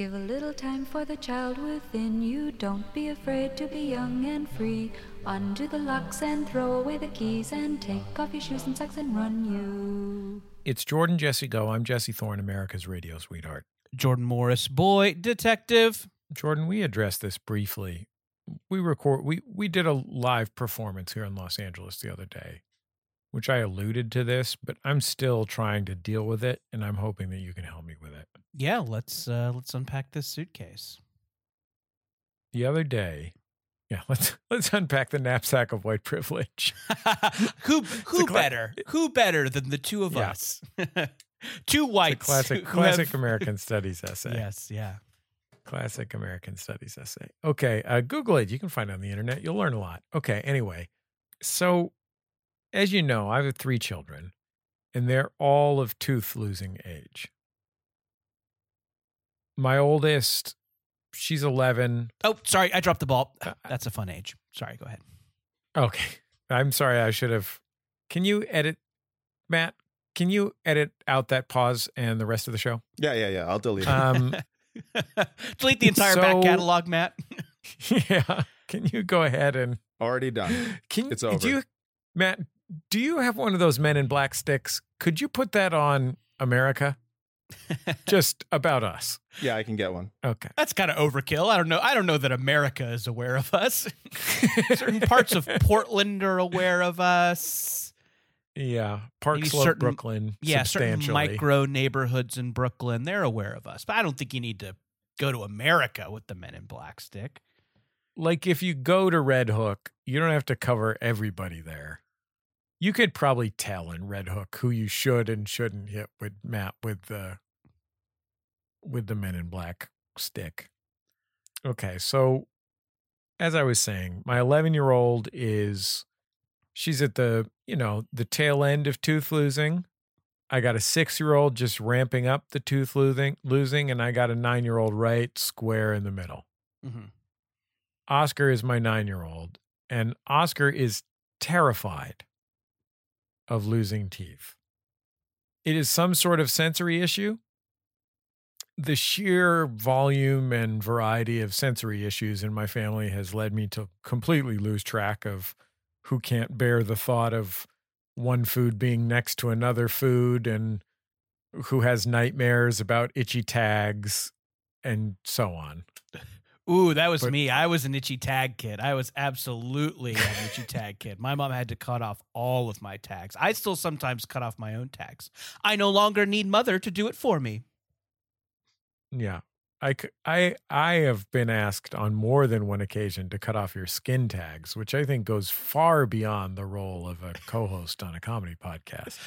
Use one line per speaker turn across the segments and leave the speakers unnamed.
Give a little time for the child within you. Don't be afraid to be young and free. Undo the locks and throw away the keys and take off your shoes and socks and run you.
It's Jordan Jesse Go. I'm Jesse Thorne, America's radio sweetheart.
Jordan Morris, boy detective.
Jordan, we addressed this briefly. We record we we did a live performance here in Los Angeles the other day, which I alluded to this, but I'm still trying to deal with it and I'm hoping that you can help me with it.
Yeah, let's uh, let's unpack this suitcase.
The other day, yeah, let's let's unpack the knapsack of white privilege.
who who
cla-
better? Who better than the two of
Yeah.
us? two whites.
classic classic
have-
American studies essay.
Yes, yeah.
Classic American Studies essay. Okay, uh, Google it. You can find it on the internet. You'll learn a lot. Okay, anyway, so as you know, I have three children, and they're all of tooth losing age. My oldest, she's 11.
Oh, sorry, I dropped the ball.
Uh,
That's a fun age. Sorry, go ahead.
Okay, I'm sorry. I should have. Can you edit, Matt? Can you edit out that pause and the rest of the show?
Yeah, yeah, yeah. I'll delete it.
Um,
Delete the entire back catalog, Matt.
yeah. Can you go ahead and
Already done.
Can
It's
Do
over.
you, Matt? Do you have one of those Men in Black sticks? Could you put that on America? Just about us.
Yeah, I can get one.
Okay.
That's kind of overkill. I don't know. I don't know that America is aware of us. certain parts of Portland are aware of us.
Yeah, Park
Maybe
Slope,
certain-
Brooklyn.
Yeah, certain micro neighborhoods in Brooklyn, they're aware of us. But I don't think you need to go to America with the Men in Black stick.
Like if you go to Red Hook, you don't have to cover everybody there. You could probably tell in Red Hook who you should and shouldn't hit with Matt with the with the Men in Black stick. Okay, so as I was saying, my 11 year old is she's at the you know the tail end of tooth losing. I got a six year old just ramping up the tooth losing, losing, and I got a nine year old right square in the middle.
Mm-hmm.
Oscar is my nine year old, and Oscar is terrified of losing teeth. It is some sort of sensory issue. The sheer volume and variety of sensory issues in my family has led me to completely lose track of who can't bear the thought of one food being next to another food and who has nightmares about itchy tags and so on.
Ooh, that was
But-
me. I was an itchy tag kid. I was absolutely an itchy tag kid. My mom had to cut off all of my tags. I still sometimes cut off my own tags. I no longer need mother to do it for me.
Yeah. I, I, I have been asked on more than one occasion to cut off your skin tags, which I think goes far beyond the role of a co host on a comedy podcast.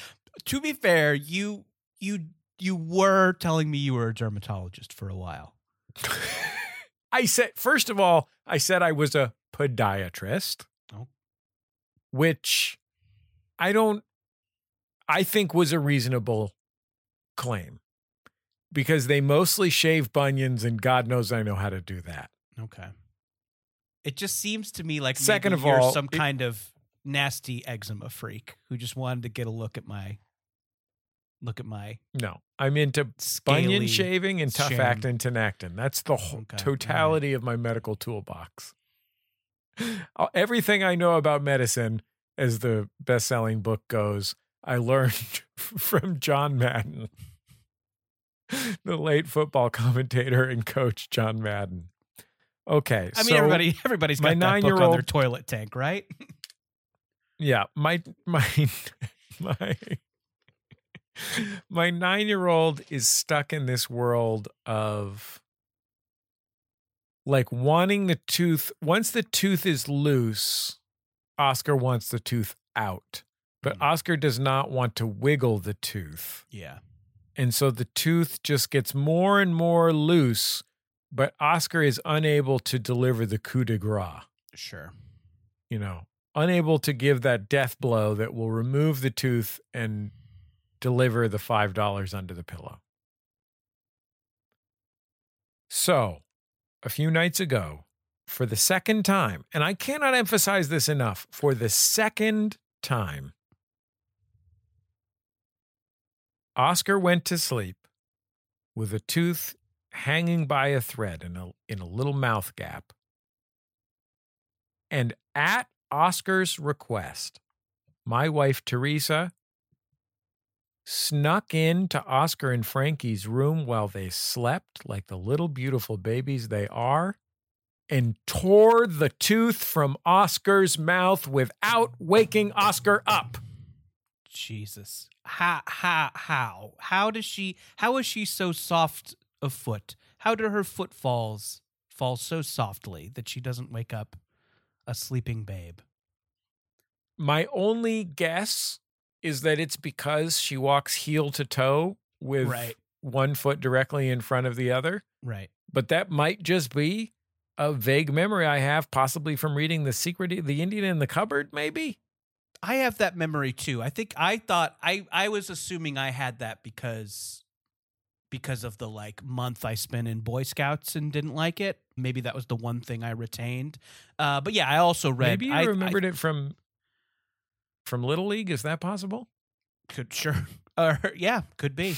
To be fair, you you you were telling me you were a dermatologist for a while.
I said, first of all, I said I was a podiatrist,
Oh.
which I don't, I think was a reasonable claim because they mostly shave bunions, and God knows I know how to do that.
Okay. It just seems to me like
Second of
you're
all,
some
it-
kind of nasty eczema freak who just wanted to get a look at my look at my
No, I'm into bunion shaving and tough
shame.
actin Tinactin. That's the whole
Okay, oh,
totality of my medical toolbox. Everything I know about medicine, as the best-selling book goes, I learned from John Madden, the late football commentator and coach John Madden. Okay,
I mean
so,
everybody everybody's
my
got that book on their
nine-year-old-
toilet tank, right?
Yeah, my my my my 9-year-old is stuck in this world of like wanting the tooth once the tooth is loose, Oscar wants the tooth out. But
Mm.
Oscar does not want to wiggle the tooth.
yeah.
And so the tooth just gets more and more loose, but Oscar is unable to deliver the coup de grace
Sure.
you know, unable to give that death blow that will remove the tooth and deliver the $5 under the pillow. So, a few nights ago, for the second time, and I cannot emphasize this enough, for the second time, Oscar went to sleep with a tooth hanging by a thread in a in a little mouth gap. And at Oscar's request, my wife Teresa snuck into Oscar and Frankie's room while they slept like the little beautiful babies they are and tore the tooth from Oscar's mouth without waking Oscar up.
Jesus. How how how how does she how is she so soft of foot? How do her footfalls fall so softly that she doesn't wake up a sleeping babe?
My only guess is that it's because she walks heel to toe with
Right.
one foot directly in front of the other.
Right.
But that might just be a vague memory I have, possibly from reading The Secret, The Indian in the Cupboard, maybe.
I have that memory too. I think I thought I I was assuming I had that because because of the like month I spent in Boy Scouts and didn't like it. Maybe that was the one thing I retained. Uh, but yeah, I also read.
maybe you
I, I
remembered it from from Little League. Is that possible?
could sure. Or yeah, could be.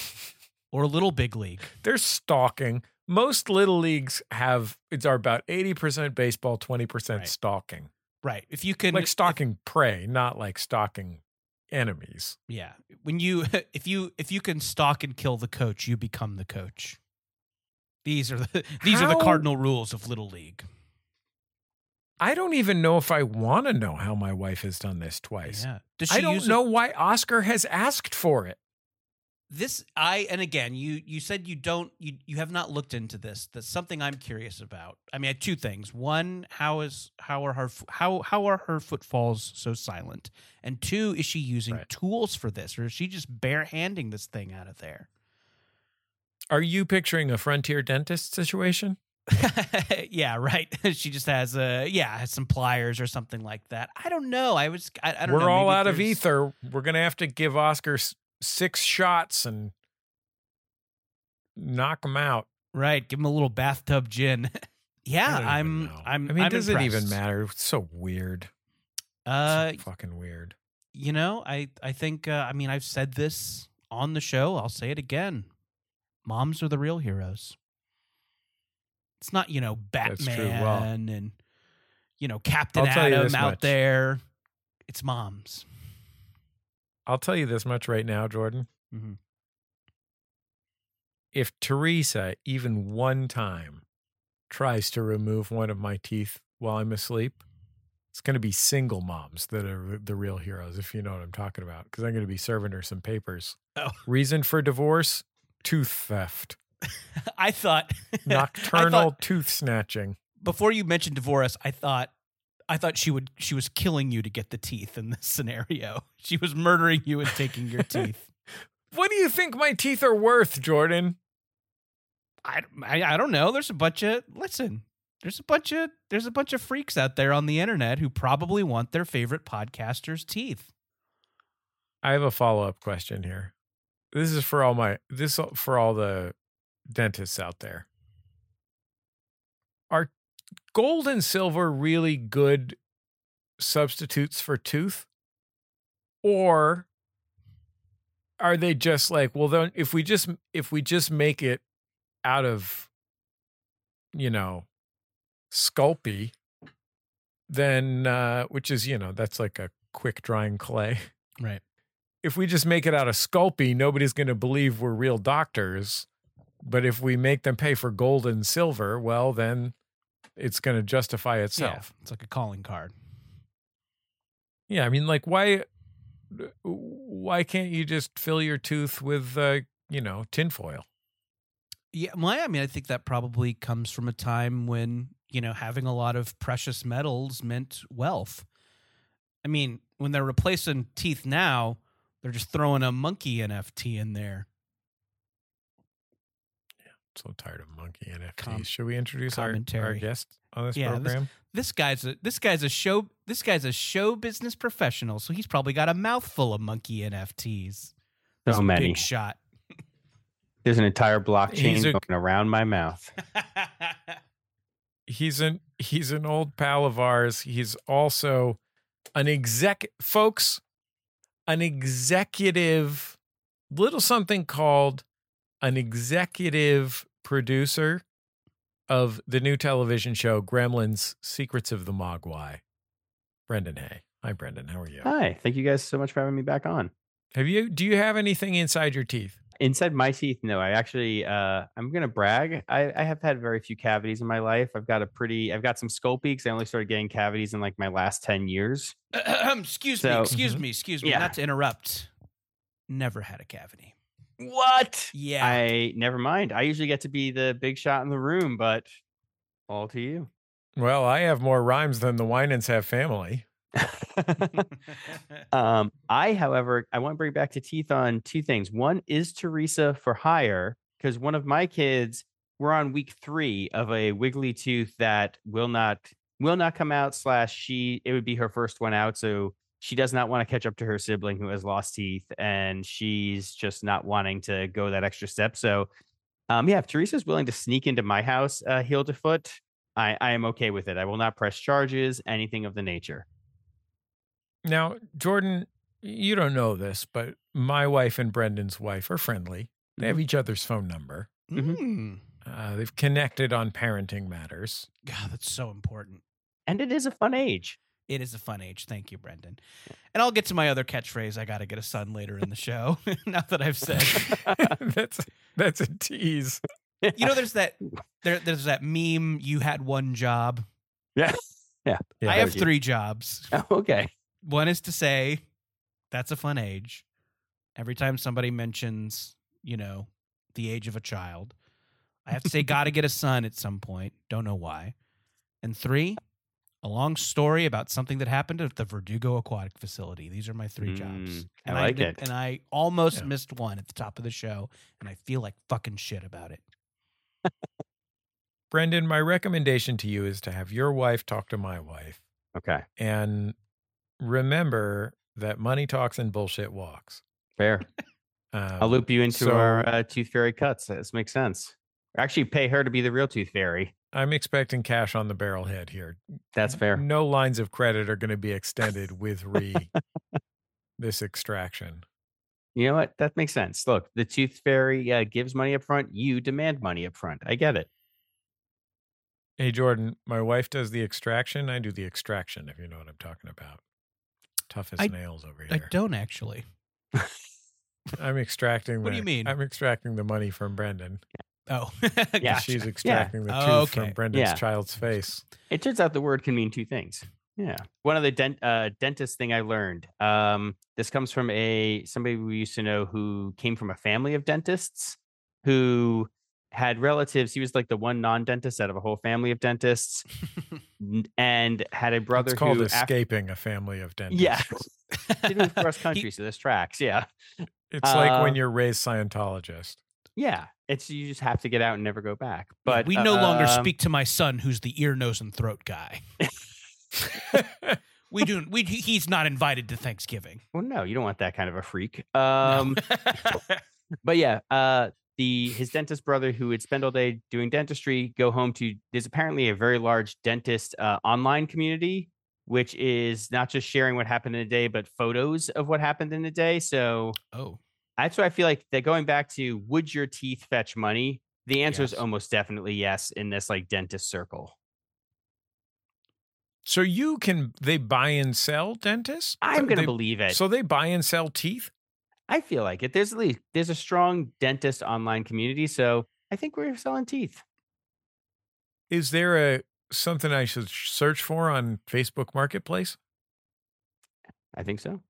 Or Little Big League.
They're stalking. Most little leagues have it's are about eighty percent baseball, twenty percent
Right.
stalking.
Right. If you can
like stalking prey, not like stalking enemies.
Yeah. When you if you if you can stalk and kill the coach, you become the coach. These are the these are the cardinal rules of Little League.
I don't even know if I want to know how my wife has done this twice.
Yeah. Does she
I don't know why Oscar has asked for it.
this I and again you you said you don't you you have not looked into this. That's something I'm curious about. I mean, I two things. One, how is how are her how how are her footfalls so silent? And two, is she using
Right.
tools for this, or is she just barehanding this thing out of there?
Are you picturing a frontier dentist situation?
yeah, right. she just has a yeah, has some pliers or something like that. I don't know. I was I, I don't know.
We're
know.
all out of ether. We're going to have to give Oscar s- six shots and knock him out.
Right, give him a little bathtub gin. Yeah, I'm. I'm
I mean,
I'm
does it even matter? It's so weird.
Uh
so fucking weird.
you know, I I think uh, I mean I've said this on the show. I'll say it again. Moms are the real heroes. It's not you know Batman.
Well,
and you know Captain
I'll tell you
Atom
this
out
much.
there. It's moms.
I'll tell you this much right now, Jordan.
Mhm.
If Teresa even one time tries to remove one of my teeth while I'm asleep, it's going to be single moms that are the real heroes, if you know what I'm talking about, because I'm going to be serving her some papers.
Oh.
Reason for divorce tooth theft,
I thought I
nocturnal
thought-
tooth snatching.
before you mentioned divorce, I thought I thought she would she was killing you to get the teeth in this scenario. She was murdering you and taking your teeth.
What do you think my teeth are worth, Jordan?
I, I I don't know. There's a bunch of listen. There's a bunch of there's a bunch of freaks out there on the internet who probably want their favorite podcaster's teeth.
I have a follow up question here. This is for all my this for all the dentists out there. Are gold and silver really good substitutes for tooth? Or are they just like, well then if we just if we just make it out of you know sculpey then uh which is you know that's like a quick drying clay
Right.
if we just make it out of Sculpey, nobody's going to believe we're real doctors. But if we make them pay for gold and silver, well, then it's going to justify itself.
Yeah, it's like a calling card.
Yeah. I mean, like, why, why can't you just fill your tooth with, uh, you know, tinfoil?
Yeah, well, I mean, I think that probably comes from a time when you know having a lot of precious metals meant wealth. I mean, when they're replacing teeth now, they're just throwing a monkey NFT in there.
So tired of monkey NFTs.
Com-
Should we introduce our, our guest on this
Yeah,
program?
This guy's a this guy's a show this guy's a show business professional, so he's probably got a mouthful of monkey NFTs. This
So many.
big shot.
There's an entire blockchain
a-
going around my mouth.
he's an he's an old pal of ours. He's also an exec folks, an executive little something called an executive producer of the new television show Gremlins Secrets of the Mogwai. Brendan Hay. Hi, Brendan. How are you?
Hi. Thank you guys so much for having me back on.
Have you do you have anything inside your teeth?
Inside my teeth, no. I actually, uh, I'm gonna brag. I, I have had very few cavities in my life. I've got a pretty, I've got some Sculpeys. I only started getting cavities in like my last ten years.
excuse me,
So-
excuse me, excuse me.
Yeah.
Not to interrupt. Never had a cavity.
What?
Yeah.
I never mind. I usually get to be the big shot in the room, but all to you.
Well, I have more rhymes than the Winans have family.
um, I, however, I want to bring back to teeth on two things. One is Teresa for hire because one of my kids, we're on week three of a wiggly tooth that will not will not come out. Slash, she it would be her first one out, so she does not want to catch up to her sibling who has lost teeth, and she's just not wanting to go that extra step. So, um, yeah, if Teresa's willing to sneak into my house uh, heel to foot, I, I am okay with it. I will not press charges, anything of the nature.
Now, Jordan, you don't know this, but my wife and Brendan's wife are friendly. They have each other's phone number.
Mm.
Uh, they've connected on parenting matters.
God, that's so important.
And it is a fun age.
It is a fun age. Thank you, Brendan. And I'll get to my other catchphrase. I got to get a son later in the show. now that I've said,
that's that's a tease.
you know, there's that there, there's that meme. You had one job.
Yeah.
Yeah,
I have
you.
three jobs.
Oh, okay.
One is to say, that's a fun age. Every time somebody mentions, you know, the age of a child, I have to say, got to get a son at some point. Don't know why. And three, a long story about something that happened at the Verdugo Aquatic Facility. These are my three jobs.
Mm, I
And
like
did-
it.
And I almost
Yeah.
missed one at the top of the show, and I feel like fucking shit about it.
Brendan, my recommendation to you is to have your wife talk to my wife
Okay.
and remember that money talks and bullshit walks.
Fair.
Um,
I'll loop you into
so-
our uh, tooth fairy cuts. This makes sense. Actually, pay her to be the real tooth fairy.
I'm expecting cash on the barrel head here.
That's fair.
No lines of credit are going to be extended with re this extraction.
You know what? That makes sense. Look, the tooth fairy uh, gives money up front. You demand money up front. I get it.
Hey Jordan, my wife does the extraction. I do the extraction. If you know what I'm talking about. Tough as
I-
nails over here.
I don't actually.
I'm extracting.
What do you mean?
I'm extracting the money from Brendan.
Oh,
Yeah.
She's extracting the tooth
Oh,
from
okay.
Brendan's
Yeah.
child's face.
It turns out the word can mean two things. Yeah. One of the dent uh, dentist thing I learned. Um, this comes from a somebody we used to know who came from a family of dentists who had relatives. He was like the one non-dentist out of a whole family of dentists, and had a brother
it's called
who
escaping a family of dentists.
Yeah. didn't cross
He-
country, so this tracks. Yeah.
It's like when
Uh,
you're raised Scientologist.
Yeah. It's you just have to get out and never go back. But
we no longer
um,
speak to my son, who's the ear, nose, and throat guy. We do. We he's not invited to Thanksgiving.
Well, no, you don't want that kind of a freak. Um, but yeah, uh, the his dentist brother who would spend all day doing dentistry go home to. There's apparently a very large dentist uh, online community, which is not just sharing what happened in a day, but photos of what happened in a day. So
oh,
that's why I feel like that going back to would your teeth fetch money? The answer is almost definitely yes in this like dentist circle.
so you can they buy and sell dentists?
I'm gonna
They-
believe it.
So they buy and sell teeth?
I feel like it. There's at least there's a strong dentist online community, so I think we're selling teeth.
Is there a something I should search for on Facebook Marketplace?
I think so.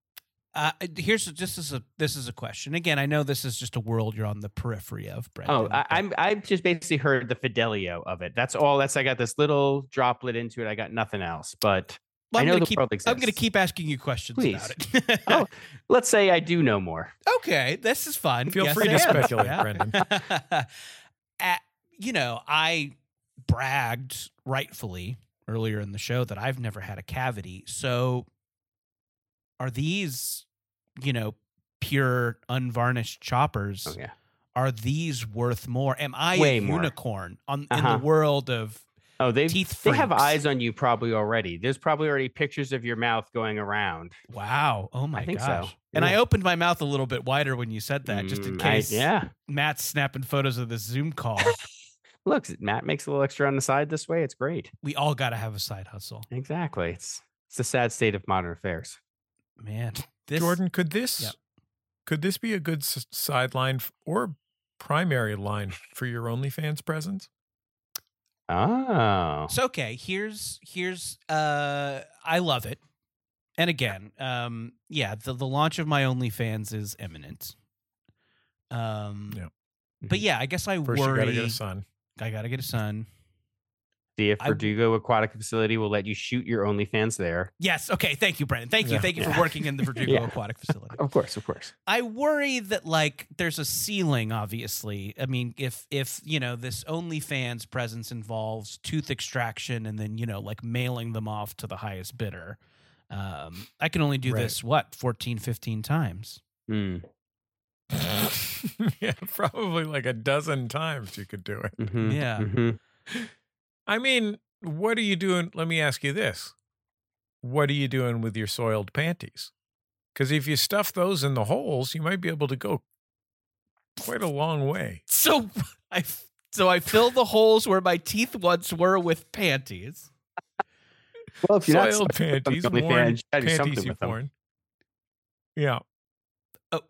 Uh, here's just as a this is a question. Again, I know this is just a world you're on the periphery of, Brendan.
Oh, I, I'm I've just basically heard the Fidelio of it. That's all. That's I got this little droplet into it. I got nothing else. But
Well,
I
I'm
know
gonna
the
keep.
world
I'm going to keep asking you questions about
Please.
it.
Oh, let's say I do know more.
okay, this is fun.
Feel
Yes,
free to speculate,
Yeah.
Brendan.
At- you know, I bragged rightfully earlier in the show that I've never had a cavity. So, are these, you know, pure unvarnished choppers?
Oh yeah.
Are these worth more? Am I
Way
a
more.
unicorn on in
Uh-huh.
the world of
Oh, they
teeth?
they have eyes on you probably already. There's probably already pictures of your mouth going around.
Wow! Oh my
think so.
gosh! And I opened my mouth a little bit wider when you said that, just in
Mm, I-
case
yeah.
Matt's snapping photos of this Zoom call.
Look, Matt makes a little extra on the side this way. It's great.
We all got to have a side hustle,
Exactly. It's it's the sad state of modern affairs.
Man. This
Jordan, could this
Yep.
could this be a good s- sideline f- or primary line for your OnlyFans presence?
Oh.
So okay, here's here's uh I love it. And again, um yeah, the the launch of my OnlyFans is imminent. Um
Yeah.
but yeah, I guess I
First,
worry
you got to get a son.
I got to get a son.
See if
I-
Verdugo Aquatic Facility will let you shoot your OnlyFans there.
Yes, okay, thank you Brendan. Thank you.
Yeah.
Thank you for working in the Verdugo
Yeah.
Aquatic Facility.
Of course, of course.
I worry that like there's a ceiling. Obviously, I mean, if if you know this OnlyFans presence involves tooth extraction and then you know like mailing them off to the highest bidder, um, I can only do
Right.
this what 14, 15 times.
Hmm.
yeah, probably like a dozen times you could do it.
Mhm,
Yeah.
mhm.
I mean, what are you doing? Let me ask you this. What are you doing with your soiled panties? Because if you stuff those in the holes, you might be able to go quite a long way.
So I f- so I fill the holes where my teeth once were with panties.
Well, if you're not
Soiled
stuck with them
panties,
on OnlyFans,
worn
you do
panties
something
you
with them.
worn. Yeah.
Oh,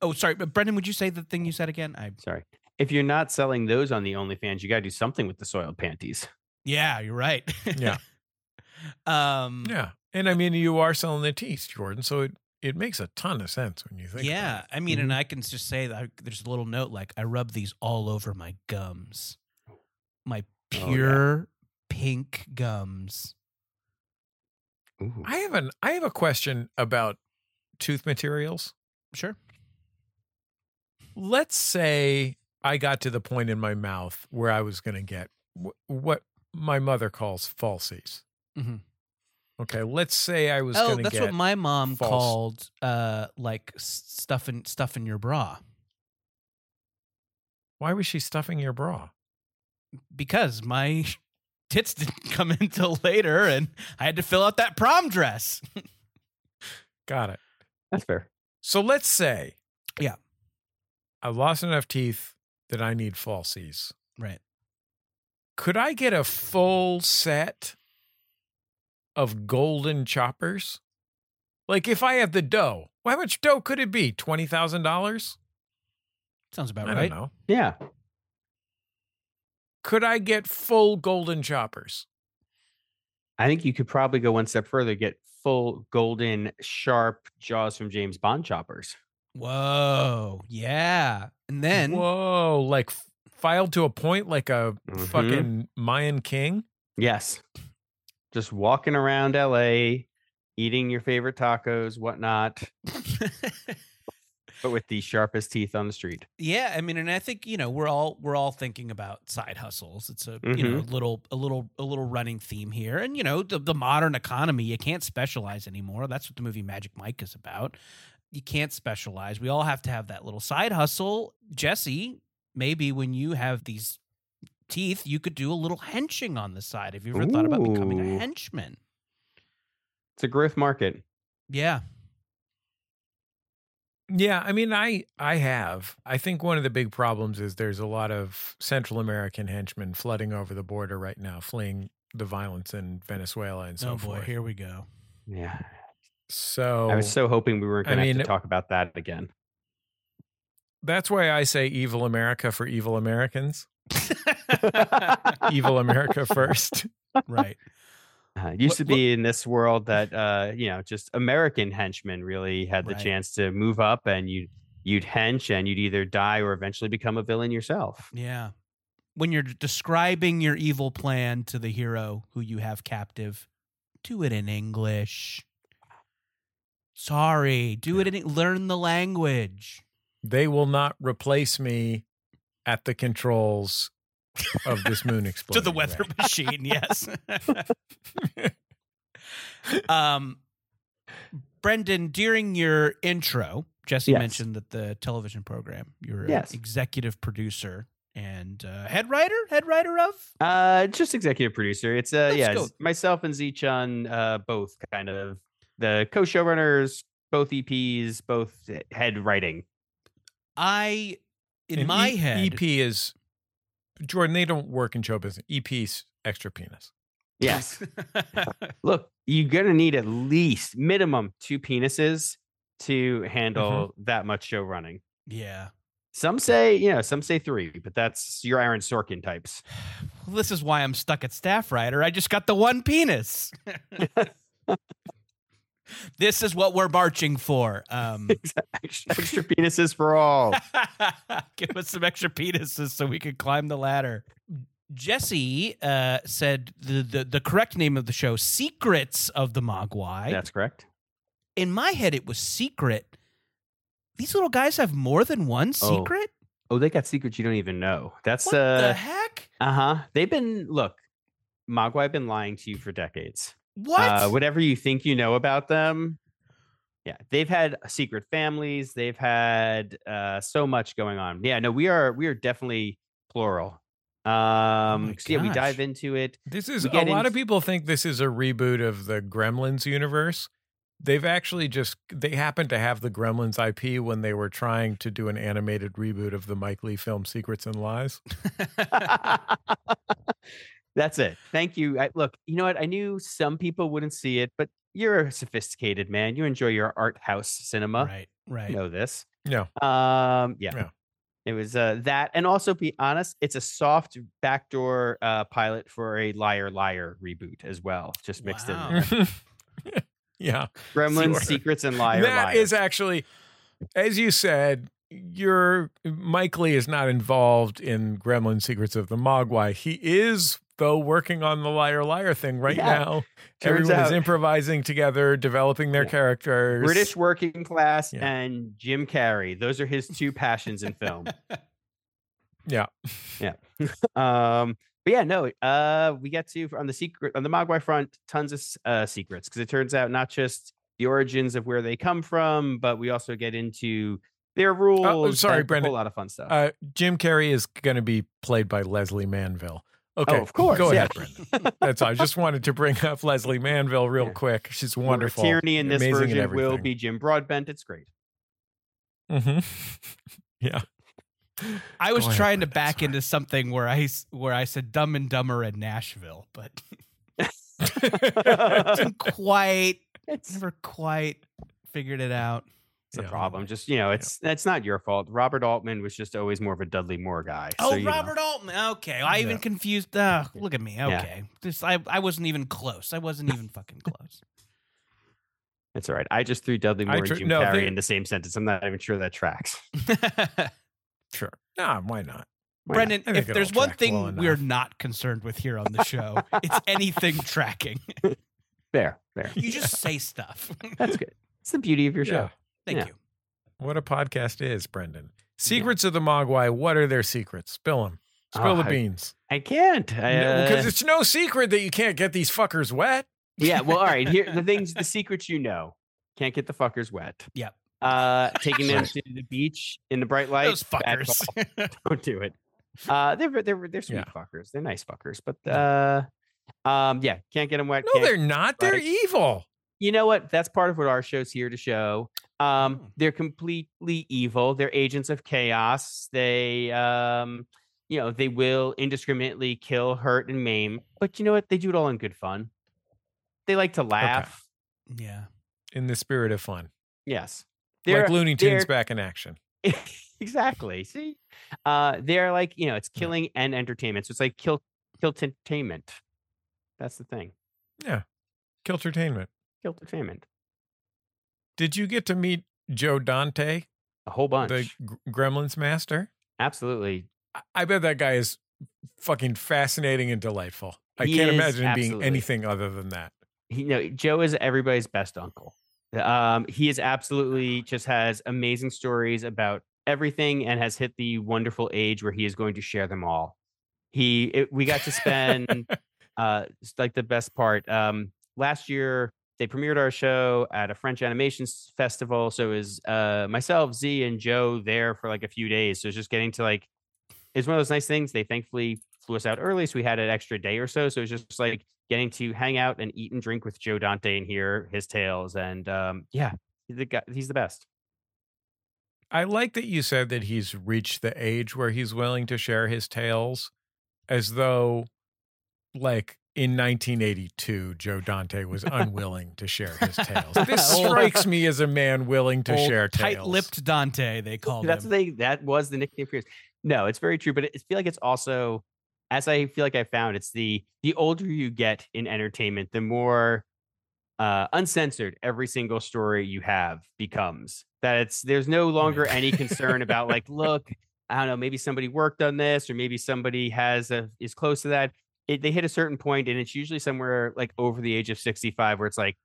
oh, sorry, but Brendan, would you say the thing you said again? I
Sorry. If you're not selling those on the OnlyFans, you got to do something with the soiled panties.
Yeah, you're right.
Yeah.
um.
Yeah. And I mean, you are selling the teeth, Jordan. So it, it makes a ton of sense when you think about
Yeah,
it.
I mean, and I can just say that I, there's a little note like I rub these all over my gums, my
Oh, yeah.
pure pink gums.
Ooh.
I have an I have a question about tooth materials.
Sure.
Let's say I got to the point in my mouth where I was going to get wh- what my mother calls falsies.
Mhm.
Okay, let's say I was
Oh, that's
get
what my mom
false-
called uh like stuffing stuff in your bra
Why was she stuffing your bra?
because my tits didn't come in until later, and I had to fill out that prom dress.
Got it.
That's fair.
So let's say
Yeah.
I lost enough teeth that I need falsies.
right.
Could I get a full set of golden choppers? Like if I have the dough, well, how much dough could it be? Twenty thousand dollars?
Sounds about
I
right.
don't know.
Yeah.
Could I get full golden choppers?
I think you could probably go one step further, get full golden, sharp jaws from James Bond choppers.
Whoa. Yeah. And then
Whoa, like f- filed to a point like a
Mhm.
fucking Mayan king?
Yes. Just walking around LA, eating your favorite tacos, whatnot, but with the sharpest teeth on the street.
Yeah, I mean, and I think you know we're all we're all thinking about side hustles. It's a you know little a little a little running theme here, and you know the the modern economy. You can't specialize anymore. That's what the movie Magic Mike is about. You can't specialize. We all have to have that little side hustle. Jesse, maybe when you have these teeth, you could do a little henching on the side. Have you ever thought about becoming a henchman?
It's a growth market.
Yeah,
Yeah, I mean, I I have. I think one of the big problems is there's a lot of Central American henchmen flooding over the border right now, fleeing the violence in Venezuela and so
oh boy,
forth.
here we go.
Yeah.
So
I was so hoping we weren't going
mean-
to talk about that again.
That's why I say evil America for evil Americans. Evil America first.
right.
Uh, it used
What-
to be in this world that uh, you know, just American henchmen really had the
Right.
chance to move up, and you you'd hench, and you'd either die or eventually become a villain yourself.
Yeah. When you're describing your evil plan to the hero who you have captive, do it in English. Sorry, do it in learn the language.
They will not replace me at the controls of this moon explosion.
to the weather machine, yes. um Brendan, during your intro, Jesse
Yes.
mentioned that the television program, you're an
Yes.
executive producer and uh, head writer, head writer of
Uh, just executive producer. It's uh,
Let's
yeah, it's myself and Tze Chun, uh, both kind of the co-showrunners, both EPs, both head writing.
I in
And
my
E-
head
EP is Jordan, they don't work in show business. EP's extra penis.
Yes. Look, you're gonna need at least minimum two penises to mm-hmm. handle that much show running.
yeah.
Some say, you know, some say three, but that's your Aaron Sorkin types.
Well, this is why I'm stuck at staff writer. I just got the one penis. this is what we're marching for. Um,
extra, extra penises for all.
give us some extra penises so we can climb the ladder. Jesse uh, said the, the the correct name of the show, Secrets of the Mogwai.
That's correct.
In my head, it was Secret. These little guys have more than one
Oh.
secret.
Oh, they got secrets you don't even know. That's
What the
uh
heck?
uh huh. They've been look, Mogwai have been lying to you for decades.
What?
Uh, whatever you think you know about them. Yeah, they've had secret families. They've had uh, so much going on. Yeah, no, we are we are definitely plural. Um,
Oh
so yeah, we dive into it.
This is a lot of people think this is a reboot of the Gremlins universe. They've actually just they happened to have the Gremlins IP when they were trying to do an animated reboot of the Mike Leigh film Secrets and Lies.
That's it. Thank you. I, look, you know what? I knew some people wouldn't see it, but you're a sophisticated man. You enjoy your art house cinema.
right, right.
You know this.
Yeah.
Um, yeah.
Yeah.
It was uh, that, and also be honest, it's a soft backdoor uh, pilot for a liar liar reboot as well, just mixed
Wow.
in there.
yeah.
Gremlins,
Sure.
Secrets, and Liar
That
Liar.
is actually, as you said, your Mike Leigh is not involved in Gremlin Secrets of the Mogwai. He is, though, working on the liar liar thing right
Yeah.
now.
Turns
Everyone is improvising together, developing their
Yeah.
characters.
British working class
Yeah.
and Jim Carrey. Those are his two passions in film.
Yeah. Yeah.
um, but yeah, no, uh, we get to on the secret on the Mogwai front, tons of uh, secrets because it turns out not just the origins of where they come from, but we also get into their rules.
sorry,
and a whole lot of fun stuff.
Uh, Jim Carrey is going to be played by Lesley Manville. Okay,
oh, of course,
Go
yeah.
ahead, Brendan. That's all. I just wanted to bring up Lesley Manville real
Yeah.
quick. She's
Where
wonderful.
Tyranny in this
amazing
version will be Jim Broadbent. It's great.
Mhm. yeah.
I was
Go ahead,
trying to back
sorry.
into something where I s- where I said Dumb and Dumber in Nashville, but didn't quite,
It's,
never quite figured it out.
It's a
Yeah.
problem. Just you know, it's that's not your fault. Robert Altman was just always more of a Dudley Moore guy.
Oh,
so, you know.
Robert Altman. Okay, I even
Yeah.
confused. Uh, look at me.
Yeah.
Okay, this I I wasn't even close. I wasn't even fucking close.
It's all right. I just threw Dudley Moore
tr-
and Jim
no,
Carrey
they-
in the same sentence. I'm not even sure that tracks.
Sure. Nah, why not?
Why?
Brendan,
I
if there's one thing
well
we're not concerned with here on the show, it's anything tracking.
There, there.
You just say stuff.
That's good. It's the beauty of your show.
Yeah.
Thank
Yeah.
you.
What a podcast is, Brendan. Secrets of the Mogwai. What are their secrets? Spill them. Spill
Oh,
the beans.
I can't. I,
Because
uh,
it's no secret that you can't get these fuckers wet.
yeah. Well, all right. Here, the things, the secrets you know. Can't get the fuckers wet.
Yep.
Uh, taking them to the beach in the bright light.
Those fuckers.
Don't do it. Uh, they're they're they're sweet
Yeah.
fuckers. They're nice fuckers. But uh, um, yeah, can't get them wet.
No, they're not. They're evil.
you know what? That's part of what our show's here to show. Um,
Oh.
they're completely evil. They're agents of chaos. They, um, you know, they will indiscriminately kill, hurt, and maim. But you know what? They do it all in good fun. They like to laugh.
yeah.
In the spirit of fun.
Yes, They're,
like Looney Tunes back in action.
exactly. See, uh, they're like you know, it's
Yeah.
killing and entertainment. So it's like kill, kill entertainment. That's the thing.
Yeah,
kill entertainment. Kill entertainment.
Did you get to meet Joe Dante,
A whole bunch.
the Gremlins master?
Absolutely.
I- bet that guy is fucking fascinating and delightful. I
He
can't
is,
imagine him being anything other than that.
he no Joe is everybody's best uncle. Um, he is absolutely just has amazing stories about everything and has hit the wonderful age where he is going to share them all. He it, we got to spend uh like the best part. Um, last year they premiered our show at a French animation festival. So it was uh myself, Z, and Joe there for like a few days. So it's just getting to like it's one of those nice things. They thankfully flew us out early, so we had an extra day or so. So it was just like getting to hang out and eat and drink with Joe Dante and hear his tales. And um, yeah, he's the guy, he's the best.
I like that you said that he's reached the age where he's willing to share his tales. as though, like in 1982, Joe Dante was unwilling to share his tales. This strikes me as a man willing to
Old
share tales.
tight-lipped Dante, they called
That's
him.
the thing. That was the nickname for years. No, it's very true, but I feel like it's also, as I feel like I found, it's the the older you get in entertainment, the more uh, uncensored every single story you have becomes. That it's there's no longer any concern about like, look, I don't know, maybe somebody worked on this, or maybe somebody has a is close to that. It, they hit a certain point, and it's usually somewhere like over the age of 65, where it's like,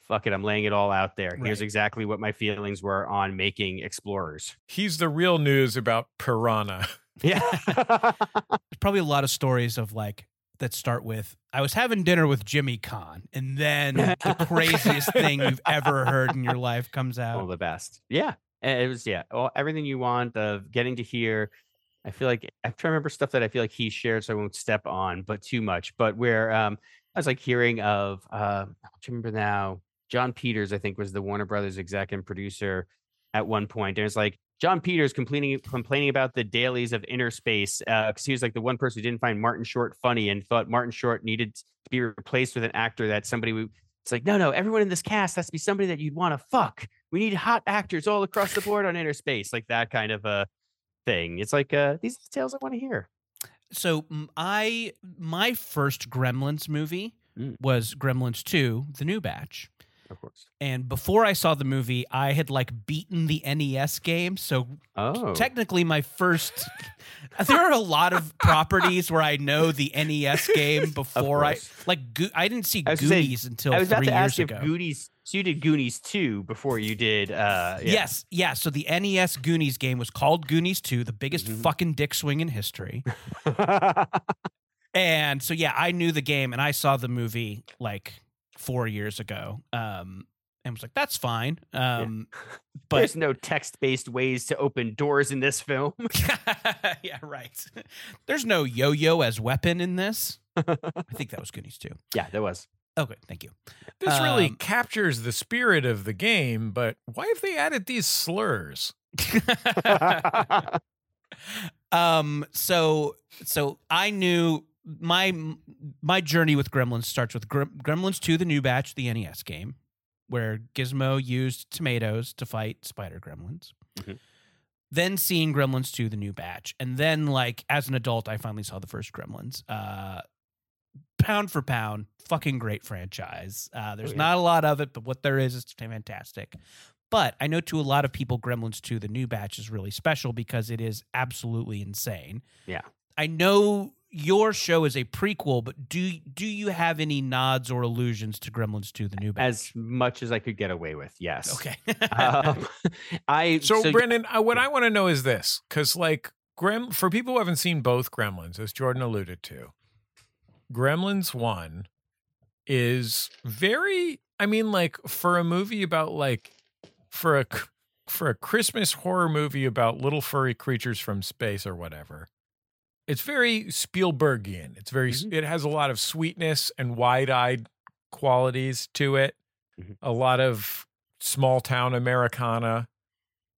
fuck it, I'm laying it all out there. Here's exactly what my feelings were on making Explorers.
He's the real news about Piranha.
Yeah.
There's probably a lot of stories of like that start with I was having dinner with Jimmy Kahn, and then the craziest thing you've ever heard in your life comes out.
all
out.
the best. Yeah. It was, yeah, well, everything you want of getting to hear. I feel like I'm trying to remember stuff that I feel like he shared, so I won't step on, but too much. But where um, I was like hearing of, uh, I remember now, Jon Peters, I think was the Warner Brothers exec and producer at one point, and it's like Jon Peters complaining complaining about the dailies of Innerspace because he was like the one person who didn't find Martin Short funny and thought Martin Short needed to be replaced with an actor that somebody would. It's like no, no, everyone in this cast has to be somebody that you'd want to fuck. We need hot actors all across the board on Innerspace, like that kind of a thing. It's like uh, these are the tales I want to hear.
So I my first Gremlins movie
Mm.
was Gremlins 2, the new batch.
Of course.
And before I saw the movie, I had like beaten the NES game. So
Oh,
technically my first there are a lot of properties where I know the NES game before I like Go- I didn't see
I was say,
Goonies until
I was
3
about to
years
ask
ago.
if Goonies. So you did Goonies two before you did. uh yeah.
Yes, yeah. So the NES Goonies game was called Goonies 2, the biggest
Mhm.
fucking dick swing in history. And so yeah, I knew the game and I saw the movie like 4 years ago. Um and was like that's fine. Um but
There's no text-based ways to open doors in this film.
yeah, right. There's no yo-yo as weapon in this. I think that was Goonies 2.
yeah, there was.
Okay, thank you.
This really
Um,
captures the spirit of the game, but why have they added these slurs?
um so so I knew my my journey with Gremlins starts with Gremlins 2 the new batch the NES game where Gizmo used tomatoes to fight spider gremlins.
Mhm.
Then seeing Gremlins 2 the new batch and then like as an adult I finally saw the first Gremlins. Uh pound for pound fucking great franchise. Uh there's
yeah.
not a lot of it but what there is is fantastic. But I know to a lot of people, Gremlins 2, the new batch, is really special because it is absolutely insane.
Yeah.
I know your show is a prequel, but do do you have any nods or allusions to Gremlins 2, the new batch?
As much as I could get away with, yes.
okay.
Um, I
So, Brendan, uh, what I want to know is this, because like Grem, for people who haven't seen both Gremlins, as Jordan alluded to, Gremlins One is very. I mean, like for a movie about like for a for a Christmas horror movie about little furry creatures from space or whatever. It's very Spielbergian. It's very.
Mhm.
It has a lot of sweetness and wide-eyed qualities to it.
Mhm.
A lot of small town Americana,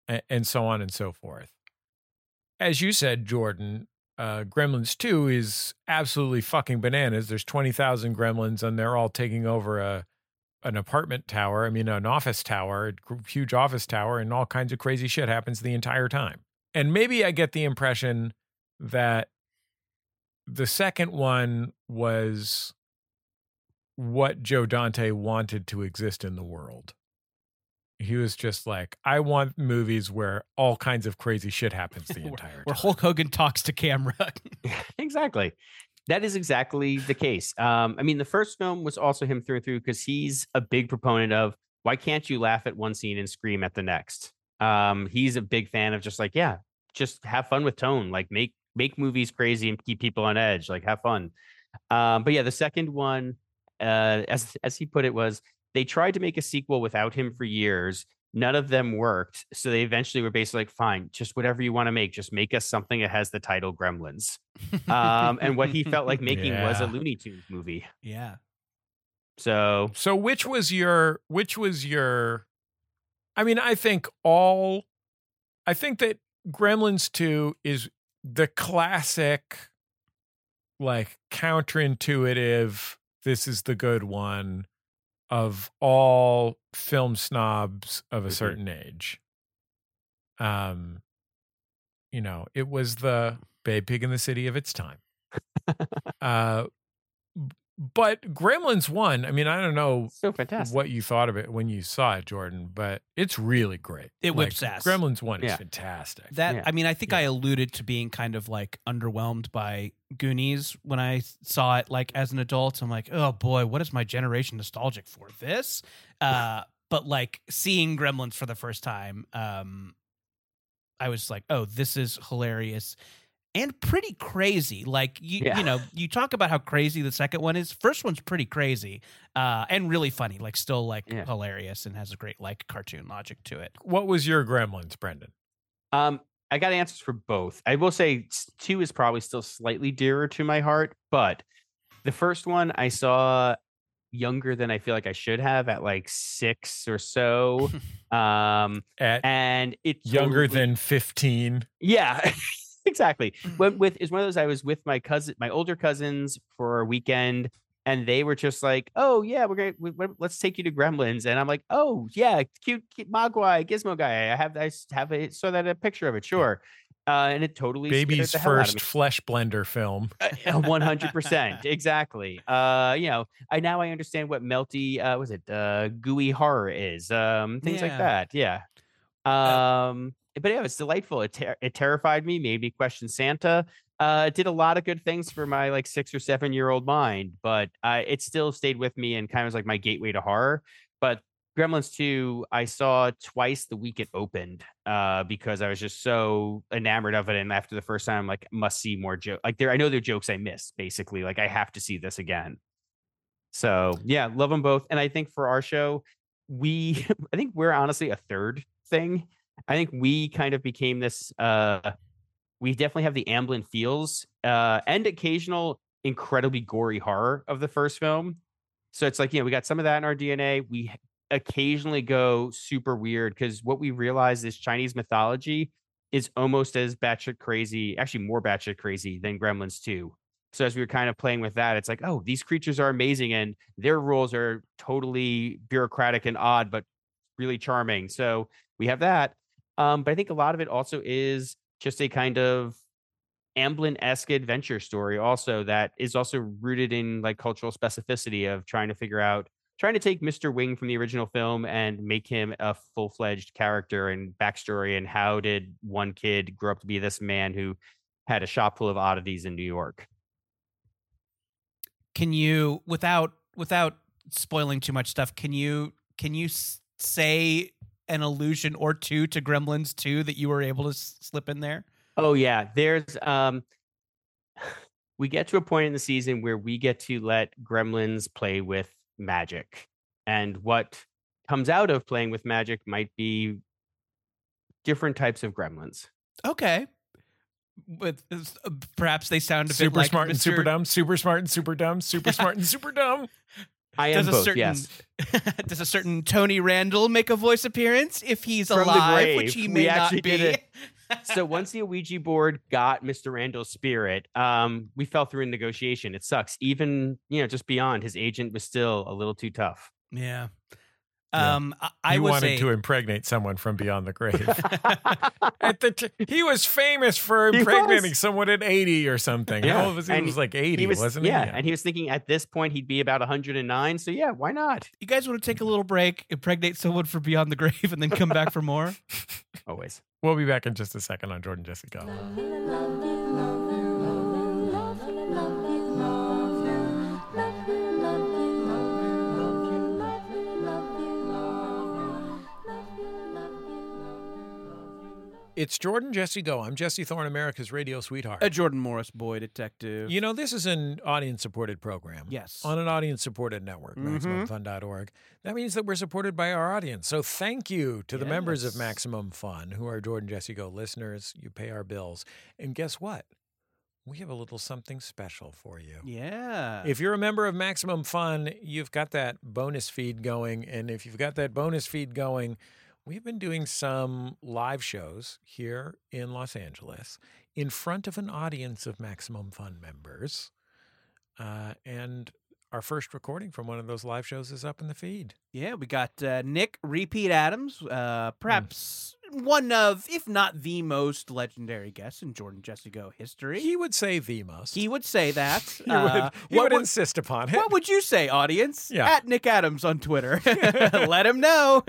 and, and so on and so forth. As you said, Jordan, uh, Gremlins 2 is absolutely fucking bananas. There's 20,000 gremlins and they're all taking over a an apartment tower, I mean an office tower, a huge office tower and all kinds of crazy shit happens the entire time. And maybe I get the impression that the second one was what Joe Dante wanted to exist in the world. He was just like, I want movies where all kinds of crazy shit happens the
Where-
entire
Where
time.
Hulk Hogan talks to camera.
exactly. That is exactly the case. Um, I mean, the first film was also him through and through because he's a big proponent of why can't you laugh at one scene and scream at the next. Um, he's a big fan of just like, yeah, just have fun with tone, like make make movies crazy and keep people on edge, like have fun. Um, but yeah, the second one, uh, as as he put it, was they tried to make a sequel without him for years. None of them worked, so they eventually were basically like, "Fine, just whatever you want to make, just make us something that has the title Gremlins." um, and what he felt like making was a Looney Tunes movie.
yeah.
So
So which was your which was your I mean, I think all I think that Gremlins 2 is the classic like counterintuitive. This is the good one of all film snobs of a
Mhm.
certain age. Um, you know, it was the Babe Pig in the City of its time. uh, but Gremlins one. I mean, I don't know
So fantastic.
what you thought of it when you saw it, Jordan, but it's really great.
It whips
Like,
ass.
Gremlins one is fantastic.
That
Yeah.
I mean, I think
Yeah.
I alluded to being kind of like underwhelmed by Goonies when I saw it like as an adult. I'm like, oh boy, what is my generation nostalgic for this? Uh, but like seeing Gremlins for the first time, um, I was like, oh, this is hilarious and pretty crazy. Like you,
Yeah.
you know, you talk about how crazy the second one is. First one's pretty crazy uh, and really funny. Like still like
Yeah.
hilarious and has a great like cartoon logic to it.
what was your Gremlins, Brendan?
Um, I got answers for both. I will say two is probably still slightly dearer to my heart, but the first one I saw younger than I feel like I should have at like six or so. um,
At
and it
younger
totally-
than fifteen.
yeah, exactly. Went with is one of those I was with my cousin, my older cousins for a weekend, and they were just like, "Oh yeah, we're gonna we, let's take you to Gremlins," and I'm like, "Oh yeah, cute, cute Mogwai Gizmo guy. I have I have a saw that a picture of it, sure." Uh, and it totally
Baby's
the hell out of
first flesh blender film.
One hundred percent, exactly. Uh, you know, I now I understand what melty, uh, was it, uh, gooey horror is, um, things like that. Yeah. Um, but yeah, it was delightful. It ter- it terrified me, made me question Santa. Uh, it did a lot of good things for my like six or seven year old mind, but uh, it still stayed with me and kind of was like my gateway to horror. But Gremlins 2, I saw twice the week it opened uh, because I was just so enamored of it. And after the first time, I'm like, must see more joke. Like there, I know there are jokes I missed. Basically, like I have to see this again. So yeah, love them both. And I think for our show, we, I think we're honestly a third thing. I think we kind of became this. uh We definitely have the Amblin feels uh, and occasional incredibly gory horror of the first film. So it's like, you know, we got some of that in our DNA. We occasionally go super weird because what we realize is Chinese mythology is almost as batshit crazy, actually more batshit crazy than Gremlins 2. So as we were kind of playing with that, it's like, oh, these creatures are amazing and their rules are totally bureaucratic and odd, but really charming. So we have that. Um, but I think a lot of it also is just a kind of Amblin-esque adventure story also that is also rooted in like cultural specificity of trying to figure out trying to take Mr. Wing from the original film and make him a full-fledged character and backstory and how did one kid grow up to be this man who had a shop full of oddities in New York.
can you without without spoiling too much stuff can you can you say an allusion or two to gremlins 2 that you were able to s- slip in there
Oh yeah, there's um we get to a point in the season where we get to let gremlins play with magic. And what comes out of playing with magic might be different types of gremlins.
okay with uh, perhaps they sound a
Super
bit like
smart and super dumb. Super smart and super dumb. Super smart and super dumb.
I am
does a certain
yes.
does a certain Tony Randall make a voice appearance if he's
From
alive, which he may not
actually
be?
so once the Ouija board got Mr. Randall's spirit, um, we fell through in negotiation. It sucks. Even, you know, just beyond, his agent was still a little too tough.
yeah.
Yeah.
Um, I, I
he
was
wanted
a,
to impregnate someone from beyond the grave. At the t- he was famous for impregnating
was.
someone at 80 or something.
Yeah,
How old was he? He was like 80,
he was,
wasn't
yeah,
he?
and he was thinking at this point he'd be about 109. So yeah, why not?
you guys want to take a little break, impregnate someone for Beyond the Grave, and then come back for more?
Always.
We'll be back in just a second on Jordan Jesse Go. It's Jordan Jesse Go. I'm Jesse Thorne, America's radio sweetheart.
A Jordan Morris boy detective.
You know, this is an audience supported program.
Yes.
On an audience supported network,
Mhm.
MaximumFun.org. That means that we're supported by our audience. So thank you to the members of Maximum Fun who are Jordan Jesse Go listeners. You pay our bills. And guess what? We have a little something special for you.
yeah.
If you're a member of Maximum Fun, you've got that bonus feed going. And if you've got that bonus feed going, we've been doing some live shows here in Los Angeles in front of an audience of Maximum Fun members Uh, and our first recording from one of those live shows is up in the feed.
Yeah, we got uh, Nick Repeat Adams, uh, perhaps one of, if not the most legendary guests in Jordan Jesse Go history.
He would say the most.
He would say that.
He
Uh,
would, he
what
would
would-
insist upon it.
What would you say, audience?
Yeah.
At Nick Adams on Twitter. Let him know.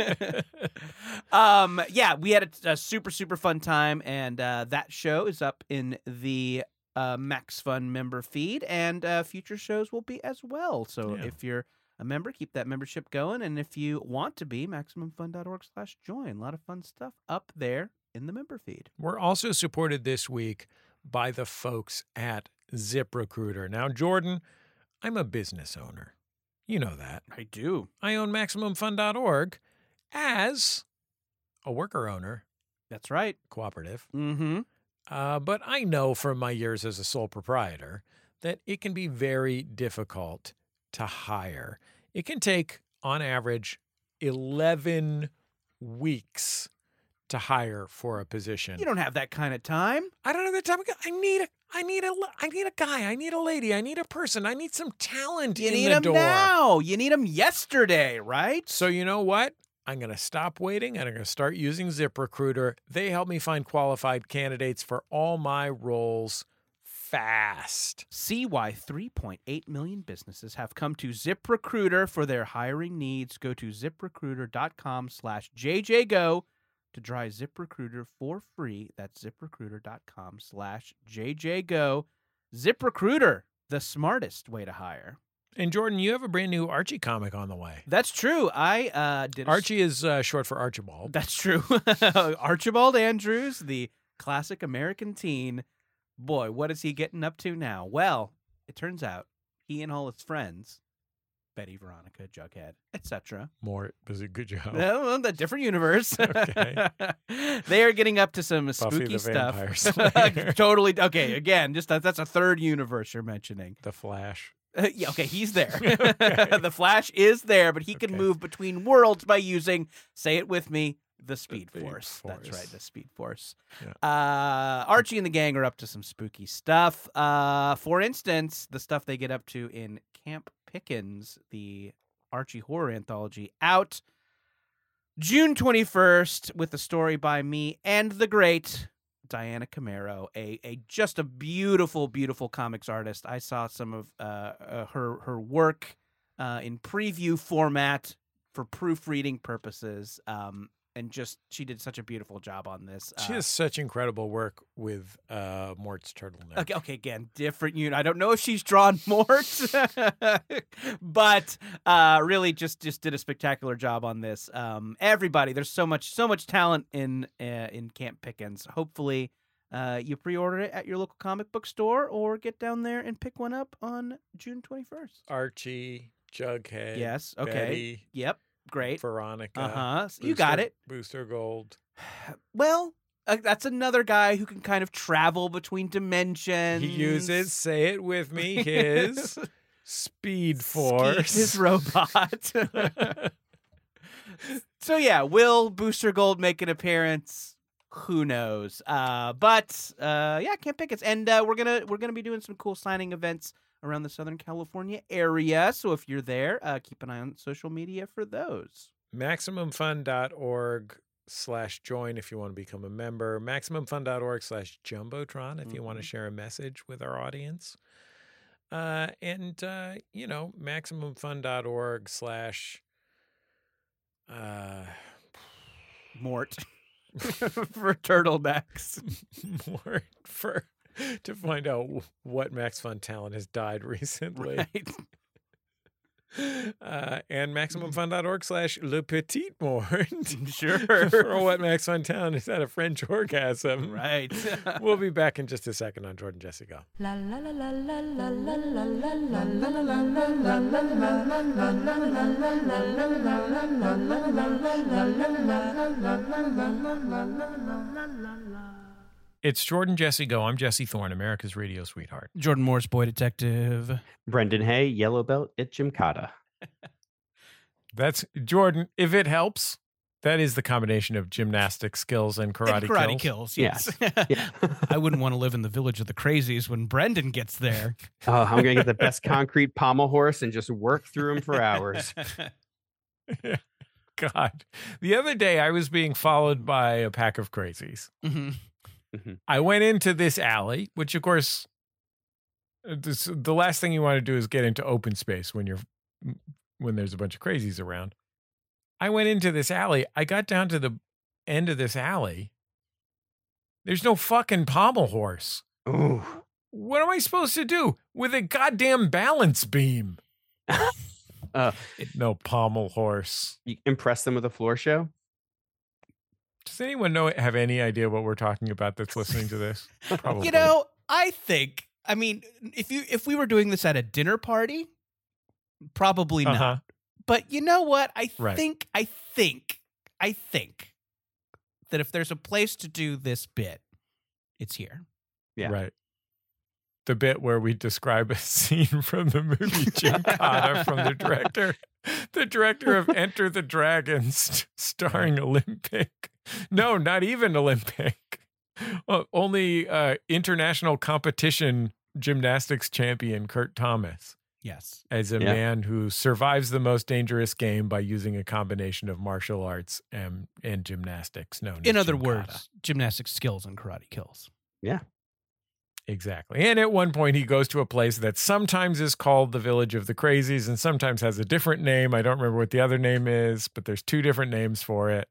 um, yeah, we had a, a super, super fun time. And uh, that show is up in the uh, Max Fun member feed. And uh, future shows will be as well. So
Yeah.
if you're a member, keep that membership going. And if you want to be, MaximumFun.org slash join. A lot of fun stuff up there in the member feed.
We're also supported this week by the folks at ZipRecruiter. Now, Jordan, I'm a business owner. You know that.
I do.
I own MaximumFun.org as a worker owner,
That's right.
cooperative.
Mm-hmm.
Uh, but I know from my years as a sole proprietor that it can be very difficult to hire. It can take, on average, 11 weeks to hire for a position.
You don't have that kind of time.
I don't have that time. I need a, I need a, I need a guy. I need a lady. I need a person. I need some talent
You
in
need
the
them
door.
now. You need them yesterday, right?
So you know what? I'm going to stop waiting and I'm going to start using ZipRecruiter. They help me find qualified candidates for all my roles fast.
See why 3.8 million businesses have come to ZipRecruiter for their hiring needs. Go to ziprecruiter.com slash JJGo to try ZipRecruiter for free. That's ziprecruiter.com slash JJGo. ZipRecruiter, the smartest way to hire.
And Jordan, you have a brand new Archie comic on the way.
That's true. I uh, did
Archie is uh, short for Archibald.
That's true. Archibald Andrews, the classic American teen. Boy, what is he getting up to now? Well, it turns out he and all his friends, Betty, Veronica, Jughead, etc.
Mort was a good job.
Well, the different universe.
Okay.
they are getting up to some
Buffy
spooky
the
stuff. Totally. Okay. Again, just that, that's a third universe you're mentioning.
The Flash.
Uh, yeah, okay, he's there.
Okay.
the Flash is there, but he can
Okay.
move between worlds by using, say it with me, the Speed,
Speed
Force. That's right, the Speed Force.
Yeah.
Uh, Archie and the gang are up to some spooky stuff. Uh, for instance, the stuff they get up to in Camp Pickens, the Archie horror anthology, out June 21st with a story by me and the great Diana Camero, a, a just a beautiful, beautiful comics artist. I saw some of uh, uh, her her work uh, in preview format for proofreading purposes, um, and just she did such a beautiful job on this.
She
Uh,
has such incredible work with uh, Mort's turtleneck.
Okay, okay, again, different unit. I don't know if she's drawn Mort, but uh, really just just did a spectacular job on this. Um, everybody, there's so much so much talent in uh, in Camp Pickens. Hopefully, uh, you pre-order it at your local comic book store or get down there and pick one up on June 21st.
Archie, Jughead.
Yes, okay.
Betty,
Yep, great.
Veronica.
Uh huh. You got it.
Booster Gold.
Well. Uh, that's another guy who can kind of travel between dimensions.
He uses, say it with me, his Speed Force.
his robot. so yeah, will Booster Gold make an appearance? Who knows? Uh, but uh, yeah, Camp Pickens, and uh, we're gonna we're gonna be doing some cool signing events around the Southern California area. So if you're there, uh, keep an eye on social media for those.
MaximumFun.org slash join if you want to become a member. MaximumFun.org slash Jumbotron if you want to share a message with our audience. Uh, and, uh, you know, MaximumFun.org slash uh,
Mort for turtlenecks.
Mort for to find out what Max Fun talent has died recently.
Right.
Uh, and MaximumFun.org slash Le Petit Mort.
Sure.
for what Max Fun talent has had a French orgasm.
Right.
We'll be back in just a second on Jordan Jesse Go. It's Jordan Jesse Go. I'm Jesse Thorne, America's radio sweetheart.
Jordan Morris, boy detective.
Brendan Hay, Yellow Belt at Gymkata.
That's Jordan. If it helps, that is the combination of gymnastic skills and karate,
And karate
kills.
kills. Yes.
Yeah.
I wouldn't want to live in the village of the crazies when Brendan gets there.
oh, I'm gonna get the best concrete pommel horse and just work through him for hours.
God. The other day I was being followed by a pack of crazies. Mm-hmm.
Mhm.
I went into this alley, which of course uh, this, the last thing you want to do is get into open space when you're when there's a bunch of crazies around. I went into this alley. I got down to the end of this alley. There's no fucking pommel horse.
Ooh.
What am I supposed to do with a goddamn balance beam?
Uh,
No pommel horse.
you impress them with a floor show.
Does anyone know have any idea what we're talking about that's listening to this? Probably.
You know, I think. I mean, if you if we were doing this at a dinner party, probably
Uh-huh.
not. But you know what? I
Right.
think. I think. I think that if there's a place to do this bit, it's here.
Yeah.
Right. The bit where we describe a scene from the movie Jim Gymkhana from the director, the director of Enter the Dragons, st- starring Olympic. No, not even Olympic. Uh, only uh, international competition gymnastics champion Kurt Thomas
Yes.
as a
Yeah.
man who survives the most dangerous game by using a combination of martial arts and, and gymnastics. Known
In other
Gymkata.
words, gymnastic skills and karate kills.
Exactly. And at one point, he goes to a place that sometimes is called the Village of the Crazies and sometimes has a different name. I don't remember what the other name is, but there's two different names for it.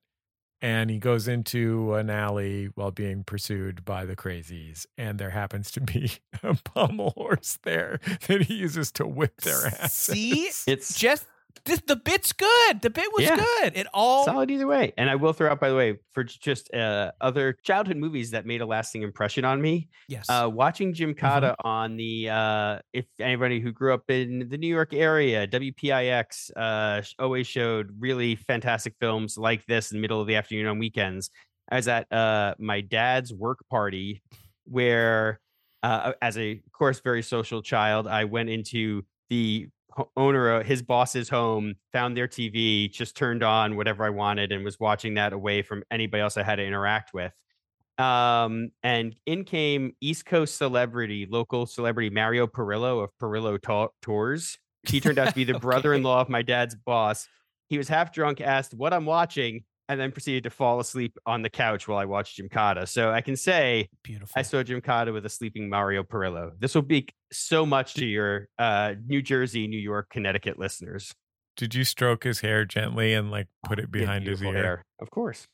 And he goes into an alley while being pursued by the crazies. And there happens to be a pommel horse there that he uses to whip their asses.
See,
It's
just this, the bit's good. The bit was
Yeah.
good. It all
solid either way. And I will throw out, by the way, for just uh, other childhood movies that made a lasting impression on me.
yes.
Uh, watching Gymkata on the, uh, if anybody who grew up in the New York area, WPIX uh, always showed really fantastic films like this in the middle of the afternoon on weekends. I was at uh, my dad's work party where, uh, as a, of course, very social child, I went into the owner of his boss's home, found their TV, just turned on whatever I wanted, and was watching that away from anybody else I had to interact with. Um, and in came East Coast celebrity, local celebrity Mario Perillo of Perillo Ta- Tours. He turned out to be the
Okay.
brother-in-law of my dad's boss. He was half drunk, asked what I'm watching, and then proceeded to fall asleep on the couch while I watched Gymkata. So I can say
Beautiful.
I saw Gymkata with a sleeping Mario Perillo. This will be so much to your uh, New Jersey, New York, Connecticut listeners.
Did you stroke his hair gently and like put it
He had
behind his ear?
hair, Of course.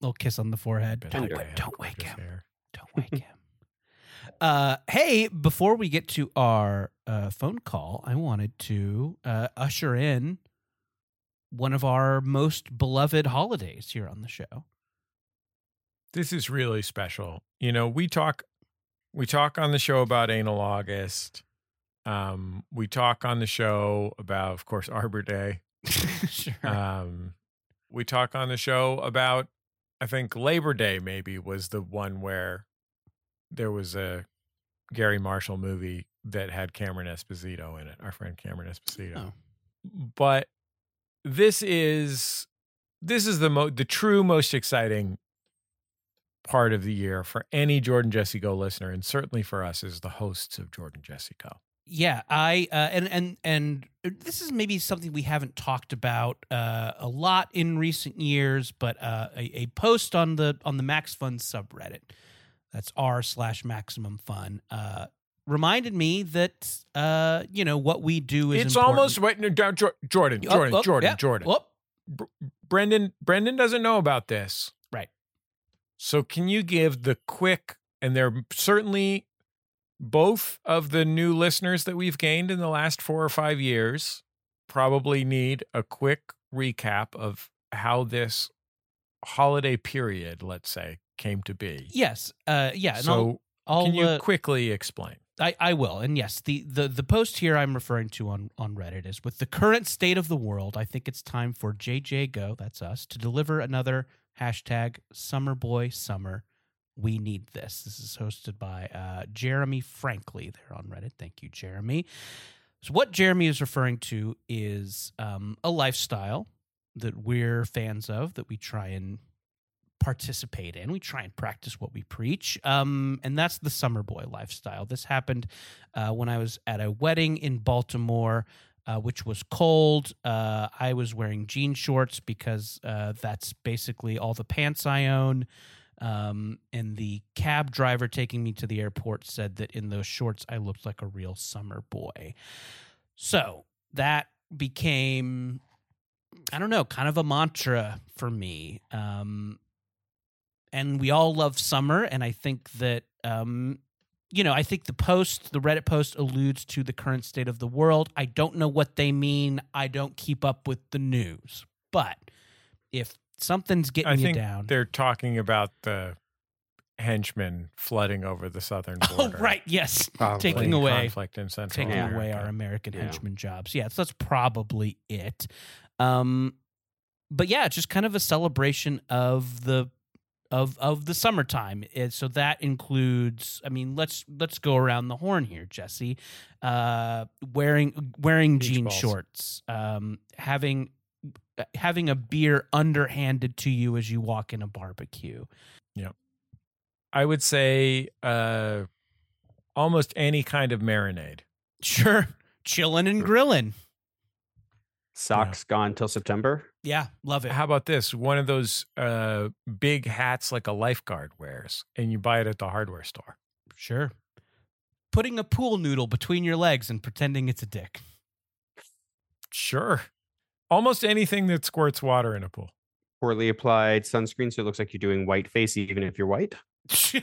little kiss on the forehead. Don't
that
wake, don't wake him.
hair.
Don't wake him. Uh, hey, before we get to our uh, phone call, I wanted to uh, usher in one of our most beloved holidays here on the show.
this is really special. You know, we talk we talk on the show about anal August. Um, we talk on the show about, of course, Arbor Day.
sure.
Um, we talk on the show about, I think Labor Day maybe was the one where there was a Garry Marshall movie that had Cameron Esposito in it, our friend Cameron Esposito.
Oh.
But this is this is the mo- the true most exciting part of the year for any Jordan Jesse Go listener, and certainly for us as the hosts of Jordan Jesse Go.
Yeah, I uh, and and and this is maybe something we haven't talked about uh, a lot in recent years, but uh, a, a post on the on the Max Fun subreddit, that's r slash Maximum Fun, uh, reminded me that uh, you know what we do is
It's
important.
almost wait, no, down, Jordan,
Oh,
Jordan,
oh,
Jordan,
yeah.
Jordan.
Whoop.
Brendan Brendan doesn't know about this.
Right.
So can you give the quick and there certainly both of the new listeners that we've gained in the last 4 or 5 years probably need a quick recap of how this holiday period, let's say, came to be.
Yes, uh, yeah.
So
I'll, I'll
can you
uh,
quickly explain?
I, I will. And yes, the, the the post here I'm referring to on, on Reddit is with the current state of the world, I think it's time for JJ Go, that's us, to deliver another hashtag Summer Boy Summer. We need this. This is hosted by uh, Jeremy Frankly there on Reddit. Thank you, Jeremy. So what Jeremy is referring to is um, a lifestyle that we're fans of that we try and participate in. We try and practice what we preach. Um, and that's the summer boy lifestyle. This happened uh, when I was at a wedding in Baltimore. Uh, which was cold. Uh, I was wearing jean shorts because uh, that's basically all the pants I own. Um, and the cab driver taking me to the airport said that in those shorts I looked like a real summer boy. So that became, I don't know, kind of a mantra for me. Um, and we all love summer, and I think that um, you know, I think the post, the Reddit post alludes to the current state of the world. I don't know what they mean. I don't keep up with the news. But if something's getting
I
you
think
down.
they're talking about the henchmen flooding over the southern border.
Oh, right. Yes.
Probably.
Taking away
conflict in Central
taking
Yeah.
away our American
Yeah.
henchman jobs. Yeah, so that's probably it. Um, but yeah, it's just kind of a celebration of the of of the summertime. And so that includes. I mean, let's let's go around the horn here, Jesse. Uh, wearing wearing
Beach
jean
balls.
shorts, um, having having a beer underhanded to you as you walk in a barbecue. Yeah.
I would say uh, almost any kind of marinade.
Sure, chilling and grilling.
Socks gone till September.
Yeah, love it.
How about this? One of those uh, big hats like a lifeguard wears, and you buy it at the hardware store.
Sure. Putting a pool noodle between your legs and pretending it's a dick.
Sure. Almost anything that squirts water in a pool.
Poorly applied sunscreen, so it looks like you're doing white face even if you're white.
yes.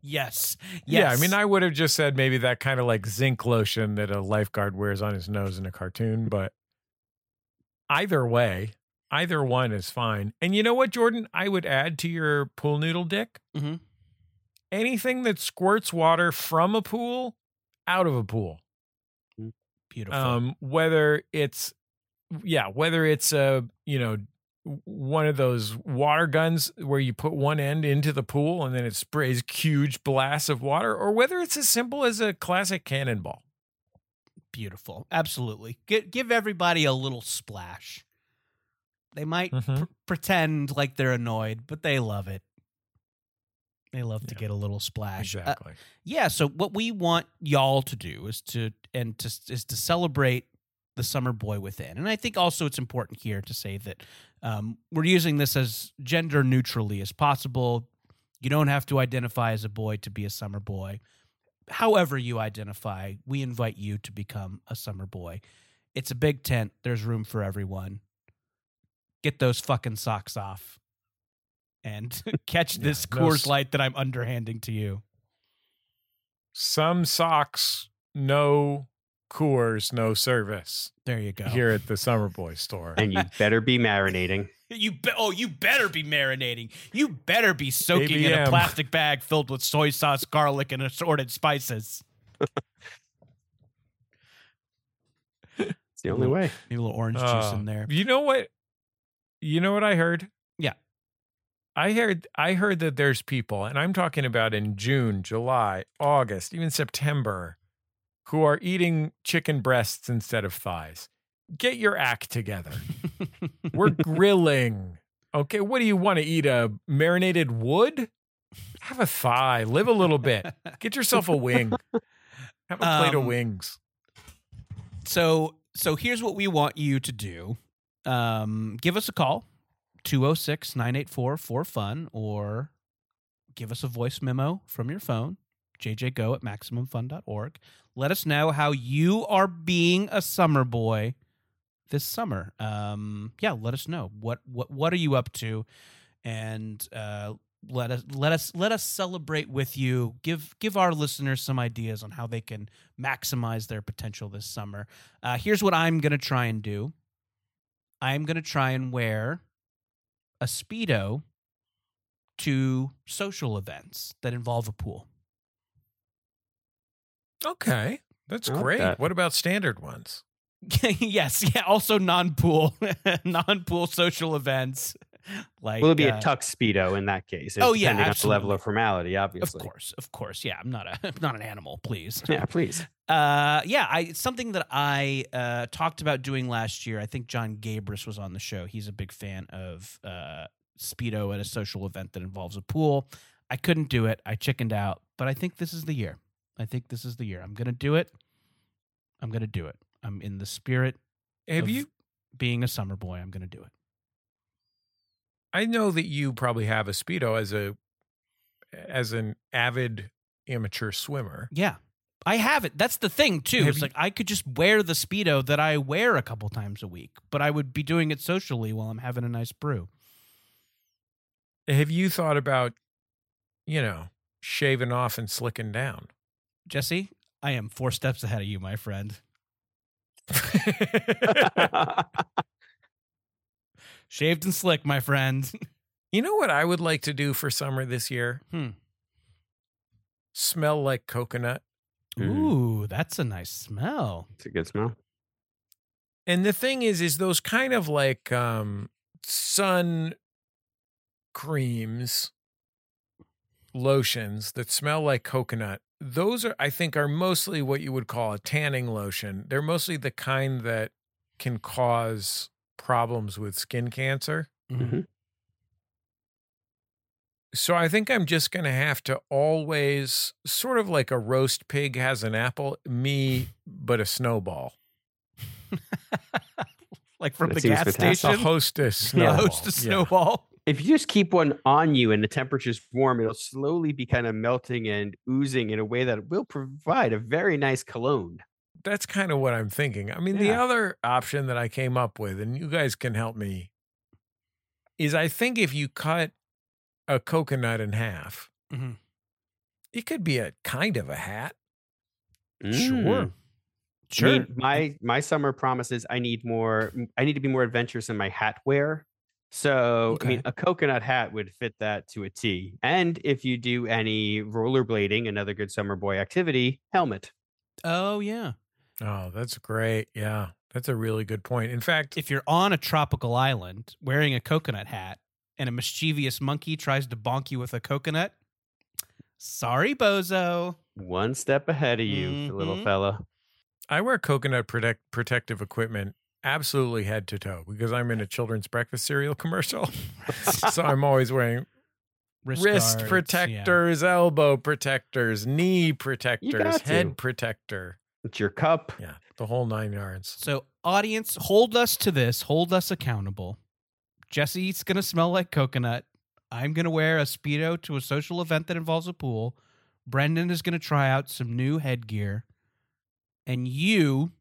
Yes.
Yeah, I mean, I would have just said maybe that kind of like zinc lotion that a lifeguard wears on his nose in a cartoon, but either way, either one is fine. And you know what, Jordan? I would add to your pool noodle dick
Mhm.
anything that squirts water from a pool out of a pool.
beautiful.
Um, whether it's, yeah, whether it's a, you know, one of those water guns where you put one end into the pool and then it sprays huge blasts of water, or whether it's as simple as a classic cannonball.
Beautiful. Absolutely. Give, give everybody a little splash. They might
Mhm.
pr- pretend like they're annoyed, but they love it. They love to get a little splash. Uh,
Exactly.
yeah so what we want y'all to do is to and to is to celebrate the summer boy within and i think also it's important here to say that um, we're using this as gender neutrally as possible you don't have to identify as a boy to be a summer boy however you identify we invite you to become a summer boy it's a big tent there's room for everyone get those fucking socks off and catch this
no
Coors Light that I'm underhanding to you.
Some socks, no Coors, no service
There you go.
here at the Summer Boy store.
And you better be marinating.
You be- oh, you better be marinating. You better be soaking in a plastic bag filled with soy sauce, garlic, and assorted spices.
It's the only way.
Maybe a little orange juice
Uh,
in there.
You know what? You know what I heard?
Yeah.
I heard I heard that there's people, and I'm talking about in June, July, August, even September, who are eating chicken breasts instead of thighs. Get your act together. We're grilling. Okay, what do you want to eat? A marinated wood? Have a thigh. Live a little bit. Get yourself a wing. Have a plate of
Um,
wings.
so so here's what we want you to do. Um, give us a call 206-984-4fun or give us a voice memo from your phone jjgo at maximumfun.org let us know how you are being a summer boy this summer um yeah let us know what what what are you up to and uh let us let us let us celebrate with you give give our listeners some ideas on how they can maximize their potential this summer uh here's what i'm gonna try and do i'm gonna try and wear a speedo to social events that involve a pool
Okay. That's
I like
great.
that.
What about standard ones?
yes, yeah. Also non-pool, non-pool social events. like,
Will it be
uh,
a tuck speedo in that case?
Oh, yeah,
depending on the level of formality, obviously.
Of course, of course. Yeah, I'm not a I'm not an animal, please.
Yeah, please.
Uh, yeah, I something that I uh talked about doing last year. I think Jon Gabrus was on the show. He's a big fan of uh speedo at a social event that involves a pool. I couldn't do it. I chickened out, but I think this is the year. I think this is the year. I'm gonna do it. I'm gonna do it. I'm in the spirit
Have
of
you?
being a summer boy. I'm gonna do it.
I know that you probably have a speedo as a as an avid amateur swimmer.
Yeah. I have it. That's the thing too.
Have
It's
you-
like I could just wear the speedo that I wear a couple times a week, but I would be doing it socially while I'm having a nice brew.
Have you thought about, you know, shaving off and slicking down?
Jesse, I am four steps ahead of you, my friend. Shaved and slick, my friend.
you know what I would like to do for summer this year?
Hmm.
Smell like coconut.
Ooh, that's a nice smell.
It's a good smell.
And the thing is, is those kind of like um sun creams, lotions that smell like coconut. Those are, I think, are mostly what you would call a tanning lotion. They're mostly the kind that can cause problems with skin cancer.
Mhm.
So I think I'm just going to have to always, sort of like a roast pig has an apple, me, but a snowball.
like from
That
the gas
fantastic.
A
station.
hostess
Yeah,
snowball.
host a
Yeah.
snowball.
If you just keep one on you and the temperature's warm, it'll slowly be kind of melting and oozing in a way that will provide a very nice cologne.
That's kind of what I'm thinking. I mean, the other option that I came up with, and you guys can help me, is I think if you cut a coconut in half,
mm-hmm.
it could be a kind of a hat.
Sure.
Mm.
Sure.
I mean, my my summer promises I need more. I need to be more adventurous in my hat wear. So I mean, a coconut hat would fit that to a T. And if you do any rollerblading, another good summer boy activity, helmet.
oh yeah.
Oh, that's great. Yeah, that's a really good point. In fact,
If you're on a tropical island wearing a coconut hat and a mischievous monkey tries to bonk you with a coconut, sorry, bozo.
One step ahead of you, little
Mhm.
fella.
I wear coconut protect, protective equipment absolutely head to toe because I'm in a children's breakfast cereal commercial. so I'm always wearing wrist,
guards, yeah.
protectors, elbow protectors, knee protectors,
got to.
head protector.
It's your cup.
Yeah, the whole nine yards.
So, audience, hold us to this. Hold us accountable. Jesse's going to smell like coconut. I'm going to wear a Speedo to a social event that involves a pool. Brendan is going to try out some new headgear. And you,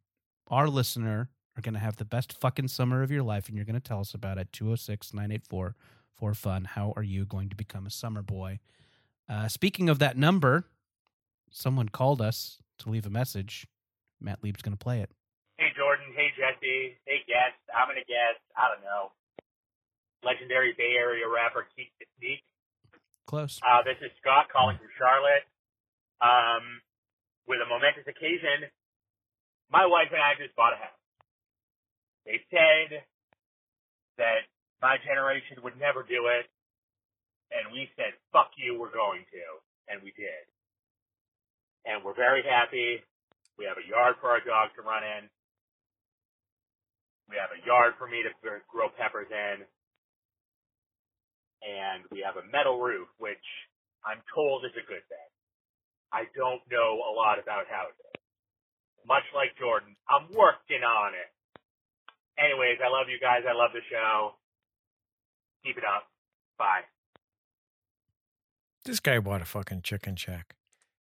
our listener, are going to have the best fucking summer of your life. And you're going to tell us about it. 206 984 for fun. How are you going to become a summer boy? Uh, speaking of that number, someone called us to leave a message. Matt Lieb's going to play it.
Hey Jordan, hey Jesse, hey guest. I'm gonna guess, I don't know, legendary Bay Area rapper Keak da Sneak.
Close.
Uh, this is Scott calling from Charlotte. Um, with a momentous occasion, my wife and I just bought a house. They said that my generation would never do it, and we said, "Fuck you, we're going to," and we did. And we're very happy. We have a yard for our dog to run in. We have a yard for me to grow peppers in. And we have a metal roof, which I'm told is a good thing. I don't know a lot about houses. Much like Jordan, I'm working on it. Anyways, I love you guys. I love the show. Keep it up. Bye.
This guy bought a fucking chicken shack.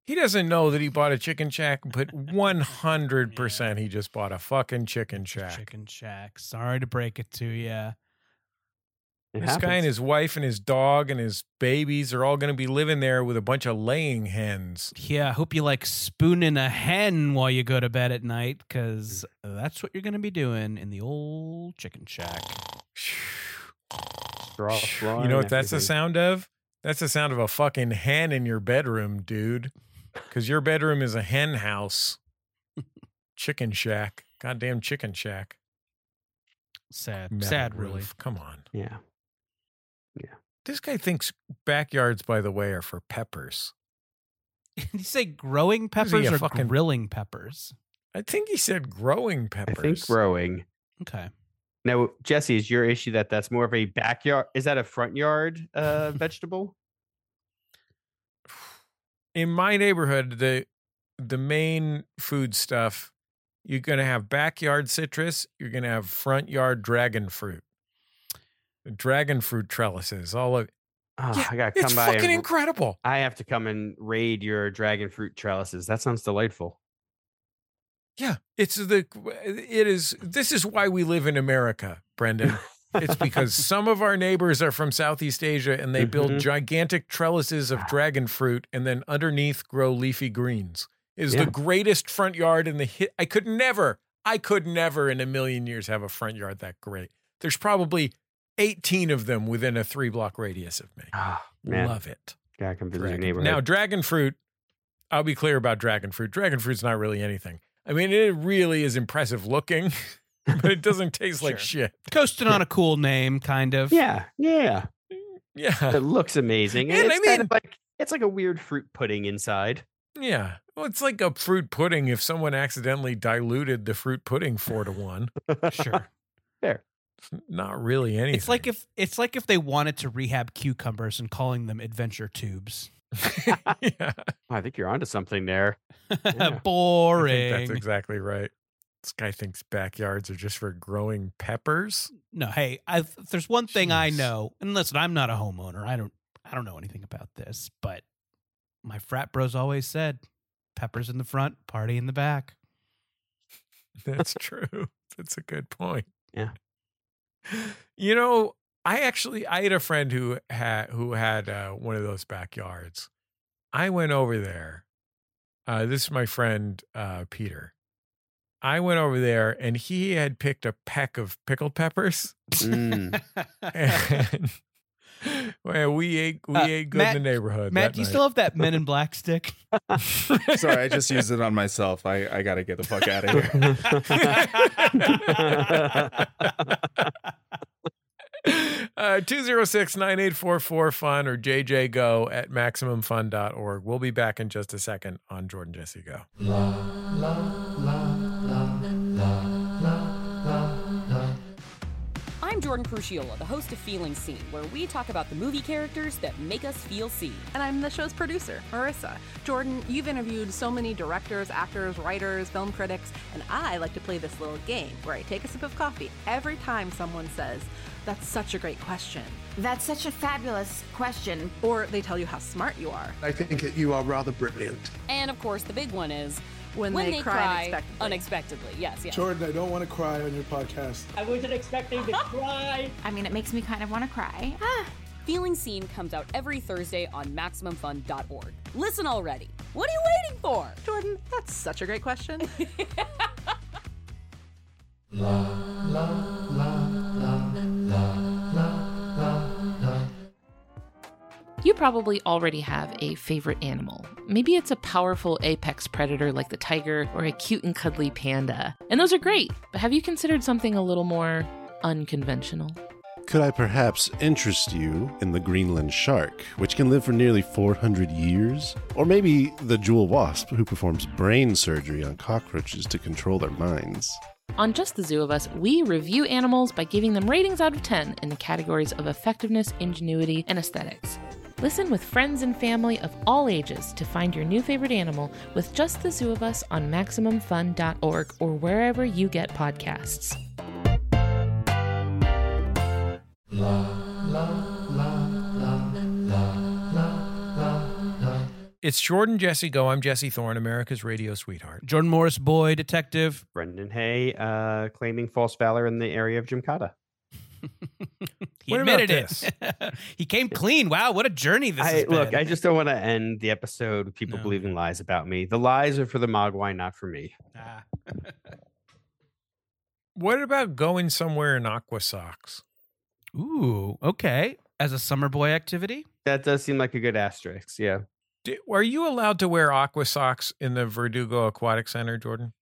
He doesn't know that he bought a chicken shack, but 100% he just bought a fucking chicken shack.
Chicken Shack. Sorry to break it to you.
It
This guy and his wife and his dog and his babies are all going to be living there with a bunch of laying hens.
Yeah, I hope you like spooning a hen while you go to bed at night, because that's what you're going to be doing in the old chicken shack.
Straw
You know what that's the sound of? That's the sound of a fucking hen in your bedroom, dude. Because your bedroom is a hen house. Chicken shack. Goddamn chicken shack.
Sad.
Metal
Sad, really.
Come on.
Yeah.
This guy thinks backyards, by the way, are for peppers.
Did you say growing peppers or
fucking-
grilling peppers?
I think he said growing peppers.
I think growing.
Okay.
Now, Jesse, is your issue that that's more of a backyard? Is that a front yard uh, vegetable?
in my neighborhood, the the main food stuff, you're gonna have backyard citrus, you're gonna have front yard dragon fruit. Dragon fruit trellises, all of
Oh,
Yeah,
I gotta
it's
come by.
fucking
and-
incredible.
I have to come and raid your dragon fruit trellises. That sounds delightful.
Yeah, it's the it is. This is why we live in America, Brendan. It's because some of our neighbors are from Southeast Asia and they build
Mhm.
gigantic trellises of dragon fruit and then underneath grow leafy greens. It is
Yeah.
the greatest front yard in the hit. I could never, I could never in a million years have a front yard that great. There's probably 18 of them within a three block radius of me.
Ah,
Love it.
gotta come visit your neighborhood.
Now, dragon fruit, I'll be clear about dragon fruit. Dragon fruit's not really anything. I mean, it really is impressive looking, but it doesn't taste like
Sure.
shit.
Coasting on a cool name, kind of.
yeah, yeah,
Yeah.
it looks amazing, and,
And
it's
I
kind
mean-
of like it's like a weird fruit pudding inside.
Yeah. Well, it's like a fruit pudding if someone accidentally diluted the fruit pudding four to one.
Sure.
Fair.
It's not really anything.
It's like if it's like if they wanted to rehab cucumbers and calling them adventure tubes.
yeah.
I think you're onto something there. Yeah.
I
Boring.
think that's exactly right. This guy thinks backyards are just for growing peppers.
No, hey, I, if there's one thing I know, and listen, I'm not a homeowner. I don't, I don't know anything about this, but my frat bros always said, "Peppers in the front, party in the back."
That's true. That's a good point.
Yeah.
You know, I actually I had a friend who had who had uh, one of those backyards. I went over there. Uh, this is my friend uh, Peter. I went over there and he had picked a peck of pickled peppers.
Mm.
And well, we ate we
Uh,
ate good
Matt-
in the neighborhood.
Matt,
that
do you
night.
still have that Men in Black stick?
Sorry, I just used it on myself. I, I got to get the fuck out of here.
Uh, 206 9844 fun or jjgo at maximumfun.org. We'll be back in just a second on Jordan Jesse Go.
I'm Jordan Crucchiola, the host of Feeling Seen, where we talk about the movie characters that make us feel seen.
And I'm the show's producer, Marissa. Jordan, you've interviewed so many directors, actors, writers, film critics, and I like to play this little game where I take a sip of coffee every time someone says, That's such a great question.
That's such a fabulous question.
Or they tell you how smart you are.
I think that you are rather brilliant.
And of course, the big one is
When, they, cry, unexpectedly.
unexpectedly. Yes, yes.
Jordan, I don't want to cry on your podcast.
I wasn't expecting to cry.
I mean, it makes me kind of want to cry. Ah,
Feeling Seen comes out every Thursday on MaximumFun.org. Listen already. What are you waiting for?
Jordan, that's such a great question.
You probably already have a favorite animal. Maybe it's a powerful apex predator like the tiger or a cute and cuddly panda. And those are great, but have you considered something a little more unconventional?
Could I perhaps interest you in the Greenland shark, which can live for nearly 400 years? Or maybe the jewel wasp, who performs brain surgery on cockroaches to control their minds?
On Just the Zoo of Us, we review animals by giving them ratings out of 10 in the categories of effectiveness, ingenuity, and aesthetics. Listen with friends and family of all ages to find your new favorite animal with Just the Zoo of Us on MaximumFun.org or wherever you get podcasts.
La, la, la, It's Jordan Jesse Go. I'm Jesse Thorne, America's radio sweetheart.
Jordan Morris, boy detective.
Brendan Hay uh, claiming false valor in the area of Gymkata.
He
What about
admitted it. he came clean. Wow, what a journey this
I,
has been.
look, I just don't want to end the episode with people
No.
believing lies about me. The lies are for the Mogwai, not for me.
Ah.
What about going somewhere in aqua socks?
Ooh, okay. As a summer boy activity?
That does seem like a good asterisk. Yeah.
Di- Are you allowed to wear aqua socks in the Verdugo Aquatic Center, Jordan?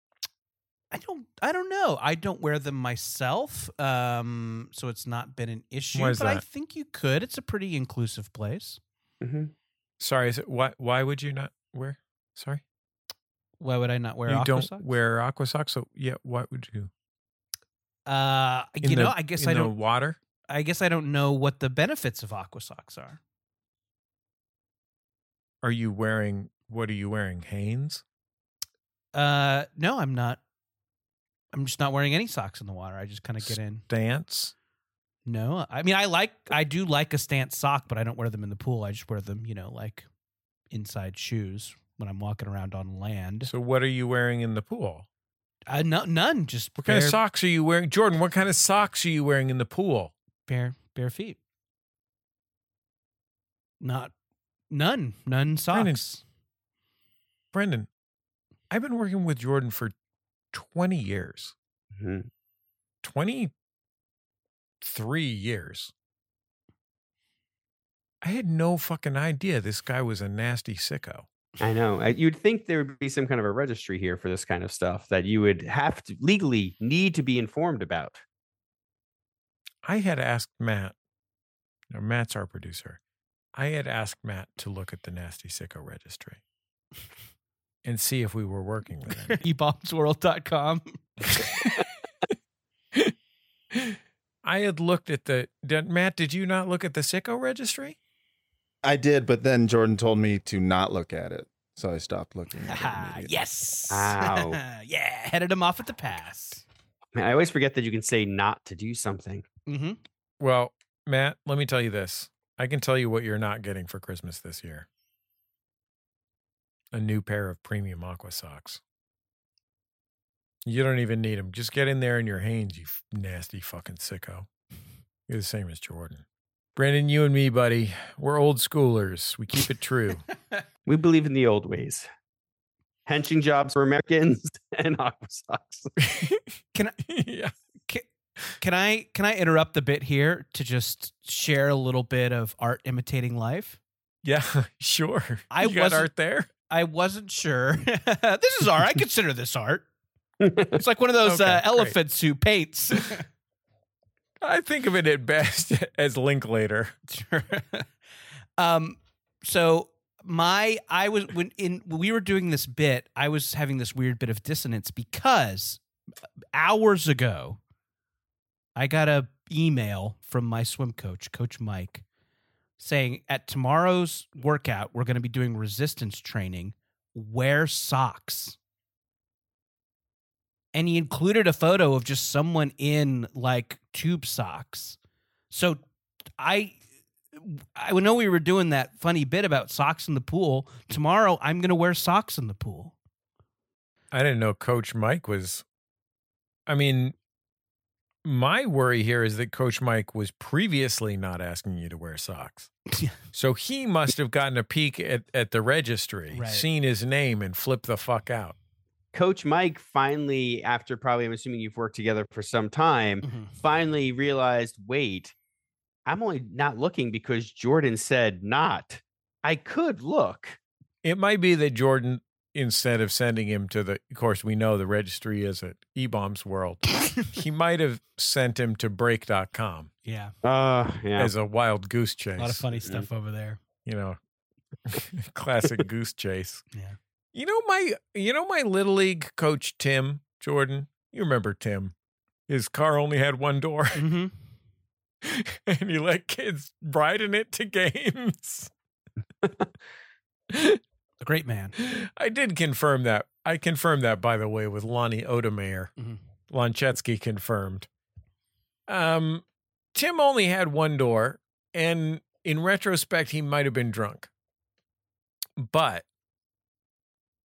I don't I don't know. I don't wear them myself. Um so it's not been an issue,
Why is
but I think you could. It's a pretty inclusive place.
Mm-hmm.
Sorry, is it why? Why would you not wear? Sorry,
Why would I not wear
you
aqua
don't
socks?
wear aqua socks. So yeah, why would you?
uh
In
you
the-
know, I guess I don't know
water.
I guess I don't know what the benefits of aqua socks are.
Are you wearing? What are you wearing? Hanes.
Uh no, I'm not I'm just not wearing any socks in the water. I just kind of get in.
Dance.
No, I mean I like I do like a stance sock, but I don't wear them in the pool. I just wear them, you know, like inside shoes when I'm walking around on land.
So what are you wearing in the pool?
Uh, no, none. Just
What kind of socks are you wearing, Jordan? What kind of socks are you wearing in the pool?
bare bare feet. Not none, none socks.
Brendan, I've been working with Jordan for twenty years.
Mhm.
Twenty three years. I had no fucking idea this guy was a nasty sicko.
I know. You'd think there would be some kind of a registry here for this kind of stuff that you would have to legally need to be informed about.
I had asked Matt, now Matt's our producer. I had asked Matt to look at the nasty sicko registry and see if we were working with him.
eBombsworld.com.
I had looked at the did, Matt. Did you not look at the sicko registry?
I did, but then Jordan told me to not look at it, so I stopped looking. At
Ah,
immediately.
yes.
Wow.
yeah, headed him off at the pass.
Man, I always forget that you can say not to do something.
Mm-hmm.
Well, Matt, let me tell you this. I can tell you what you're not getting for Christmas this year. A new pair of premium aqua socks. You don't even need them. Just get in there in your Hanes, you nasty fucking sicko. You're the same as Jordan. Brandon, you and me, buddy, we're old schoolers. We keep it true.
We believe in the old ways. Henching jobs for Americans and aqua socks.
Can I
yeah.
can, can I can I interrupt the bit here to just share a little bit of art imitating life?
Yeah, sure.
I
you got
wasn't-
art there.
I wasn't sure. this is art. I consider this art. It's like one of those
Okay,
uh,
great.
elephants who paints.
I think of it at best as Linklater.
Sure. um, so my I was when in when we were doing this bit, I was having this weird bit of dissonance because hours ago I got a email from my swim coach, Coach Mike, saying at tomorrow's workout we're going to be doing resistance training. Wear socks. And he included a photo of just someone in like tube socks. So I I know we were doing that funny bit about socks in the pool. Tomorrow I'm going to wear socks in the pool.
I didn't know Coach Mike was. I mean, my worry here is that Coach Mike was previously not asking you to wear socks. so he must have gotten a peek at, at the registry,
Right.
seen his name, and flipped the fuck out.
Coach Mike finally, after probably, I'm assuming you've worked together for some time,
Mm-hmm.
finally realized wait, I'm only not looking because Jordan said not. I could look.
It might be that Jordan, instead of sending him to the, of course, we know the registry is at eBombs World, he might have sent him to break.com
Yeah.
Uh, yeah.
as a wild goose chase.
A lot of funny stuff over there.
you know, classic goose chase.
Yeah.
You know my you know my little league coach Tim Jordan. You remember Tim? His car only had one door,
Mm-hmm.
and he let kids ride in it to games.
A great man.
I did confirm that. I confirmed that by the way with Lonnie Odemeyer.
Mhm.
Lonchetsky confirmed. Um, Tim only had one door, and in retrospect, he might have been drunk. But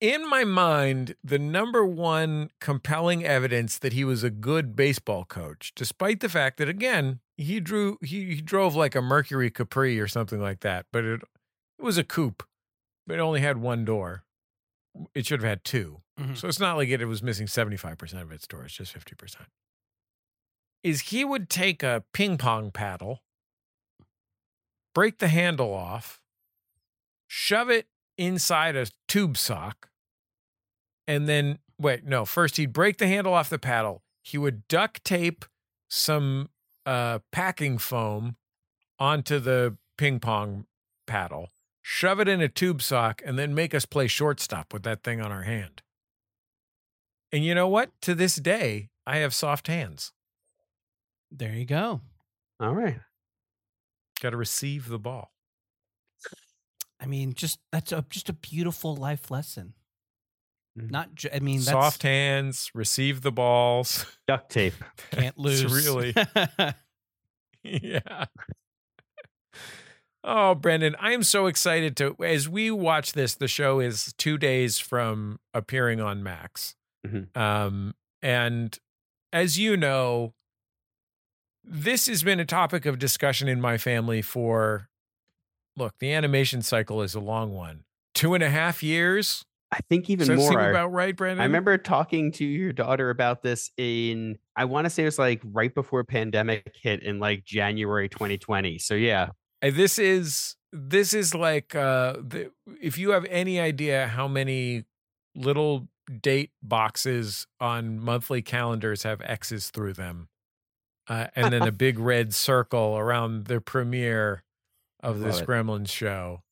in my mind, the number one compelling evidence that he was a good baseball coach, despite the fact that again he drew he, he drove like a Mercury Capri or something like that, but it it was a coupe, but it only had one door. It should have had 2
Mhm.
so it's not like it, it was missing seventy five percent of its door; it's just fifty percent. Is he would take a ping pong paddle, break the handle off, shove it inside a tube sock, and then wait, no. First, he'd break the handle off the paddle. He would duct tape some uh, packing foam onto the ping pong paddle, shove it in a tube sock, and then make us play shortstop with that thing on our hand. And you know what? To this day, I have soft hands.
There you go.
All right.
Got to receive the ball.
I mean, just that's a just a beautiful life lesson.
Mhm.
Not, ju- I mean, that's,
Soft hands, receive the balls.
Duct tape.
can't lose.
It's really, yeah. Oh, Brendan, I am so excited to as we watch this. The show is two days from appearing on Max,
Mhm.
um, and as you know, this has been a topic of discussion in my family for. Look, the animation cycle is a long one. Two and a half years.
I think even
that
more. I-
about right, Brandon.
I remember talking to your daughter about this in I want to say it was like right before pandemic hit in like January 2020. So yeah.
Uh, this is this is like uh the, if you have any idea how many little date boxes on monthly calendars have x's through them uh, and then a big red circle around the premiere of this
it.
gremlins show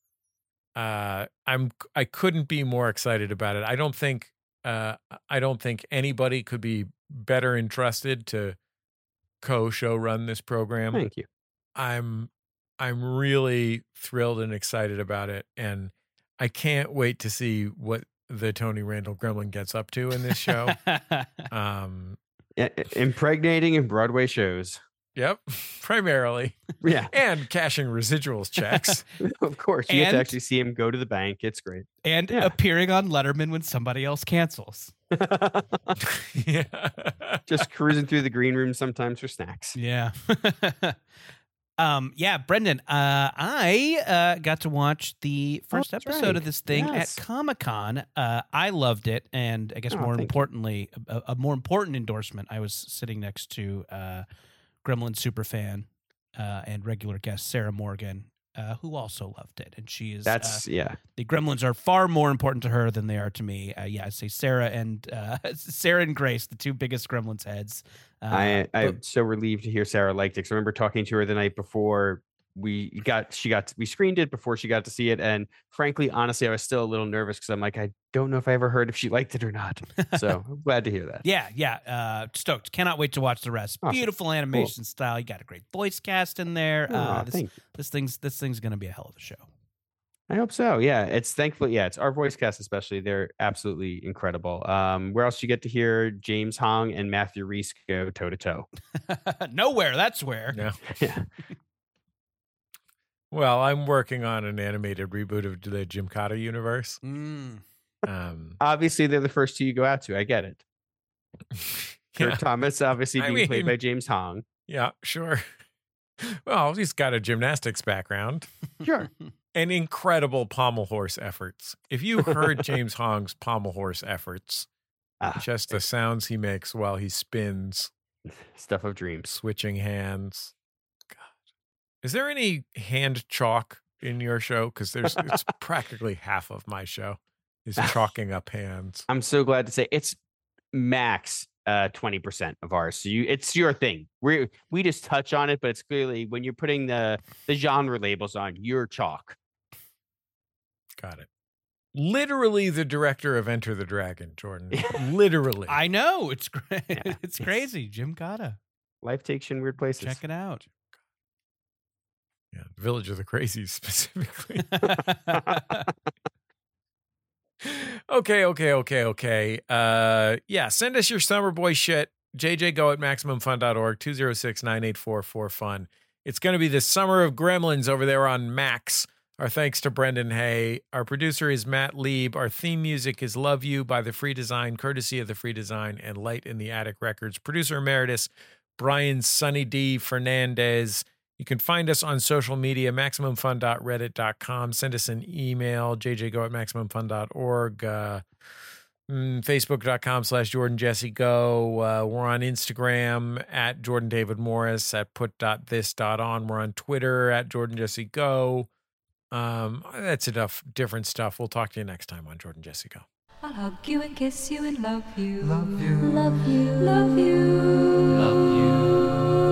uh i'm i couldn't be more excited about it i don't think uh i don't think anybody could be better entrusted to co-show run this program
Thank you.
I'm I'm really thrilled and excited about it, and I can't wait to see what the Tony Randall Gremlin gets up to in this show. um,
I- I- Impregnating in Broadway shows.
yep, primarily,
Yeah.
and cashing residuals checks.
of course. You get to
And-
actually see him go to the bank. It's great.
and
Yeah.
appearing on Letterman when somebody else cancels.
yeah,
Just cruising through the green room sometimes for snacks.
Yeah. Um, yeah, Brendan, uh, I uh, got to watch the first
that's
episode
right.
of this thing
Yes.
at Comic Con. Uh, I loved it. And I guess
Oh,
more importantly, a, a more important endorsement, I was sitting next to uh, Gremlin superfan uh, and regular guest Sarah Morgan. Uh, who also loved it, and she is. uh,
That's yeah.
the gremlins are far more important to her than they are to me. Uh, yeah, I say Sarah and uh, Sarah and Grace, the two biggest gremlins heads. Uh,
I I'm so relieved to hear Sarah liked it. 'cause I remember talking to her the night before we got she got we screened it before she got to see it, and frankly, honestly, I was still a little nervous because I'm like, I don't know if I ever heard if she liked it or not. So I'm glad to hear that.
Yeah, yeah. Uh, stoked. Cannot wait to watch the rest.
Awesome.
Beautiful animation style. You got a great voice cast in there.
Aw,
uh, this, this thing's this thing's gonna be a hell of a show.
I hope so. Yeah, it's thankfully. Yeah, it's our voice cast especially. They're absolutely incredible. Um, where else you get to hear James Hong and Matthew Rhys go toe to toe?
Nowhere. That's where.
yeah.
Yeah.
Well, I'm working on an animated reboot of the Gymkata universe.
Mm.
Um,
Obviously, they're the first two you go out to. I get it. Kurt
yeah,
Thomas, obviously
I
being played by James Hong.
yeah, sure. Well, he's got a gymnastics background.
Sure.
and incredible pommel horse efforts. If you heard James Hong's pommel horse efforts,
Ah,
just the sounds he makes while he spins,
stuff of dreams.
switching hands. God, is there any hand chalk in your show? Because there's it's practically half of my show is chalking up hands.
I'm so glad to say it's max uh 20% of ours. So you it's your thing. We we just touch on it, but it's clearly when you're putting the the genre labels on, you're chalk.
Got it. Literally the director of Enter the Dragon, Jordan. Literally.
I know. It's great.
Yeah.
it's crazy. Gymkata.
Life takes you in weird places.
Check it out.
Yeah, Village of the Crazies specifically. okay, okay, okay, okay. Uh yeah, send us your summer boy shit. JJGo at MaximumFun.org, 206-984-4FUN. It's going to be the summer of gremlins over there on Max. Our thanks to Brendan Hay. Our producer is Matt Lieb. Our theme music is Love You by The Free Design, courtesy of The Free Design and Light in the Attic Records. Producer Emeritus Brian Sunny D. Fernandez. You can find us on social media, MaximumFun.reddit.com. Send us an email, jjgo at MaximumFun.org. Uh, mm, Facebook.com slash Jordan Jesse Go. Uh, we're on Instagram at Jordan David Morris, at put.this.on. We're on Twitter at Jordan Jesse Go. Um, that's enough different stuff. We'll talk to you next time on Jordan Jesse Go.
I'll hug you and kiss you and love you. Love you. Love you. Love you. Love you. Love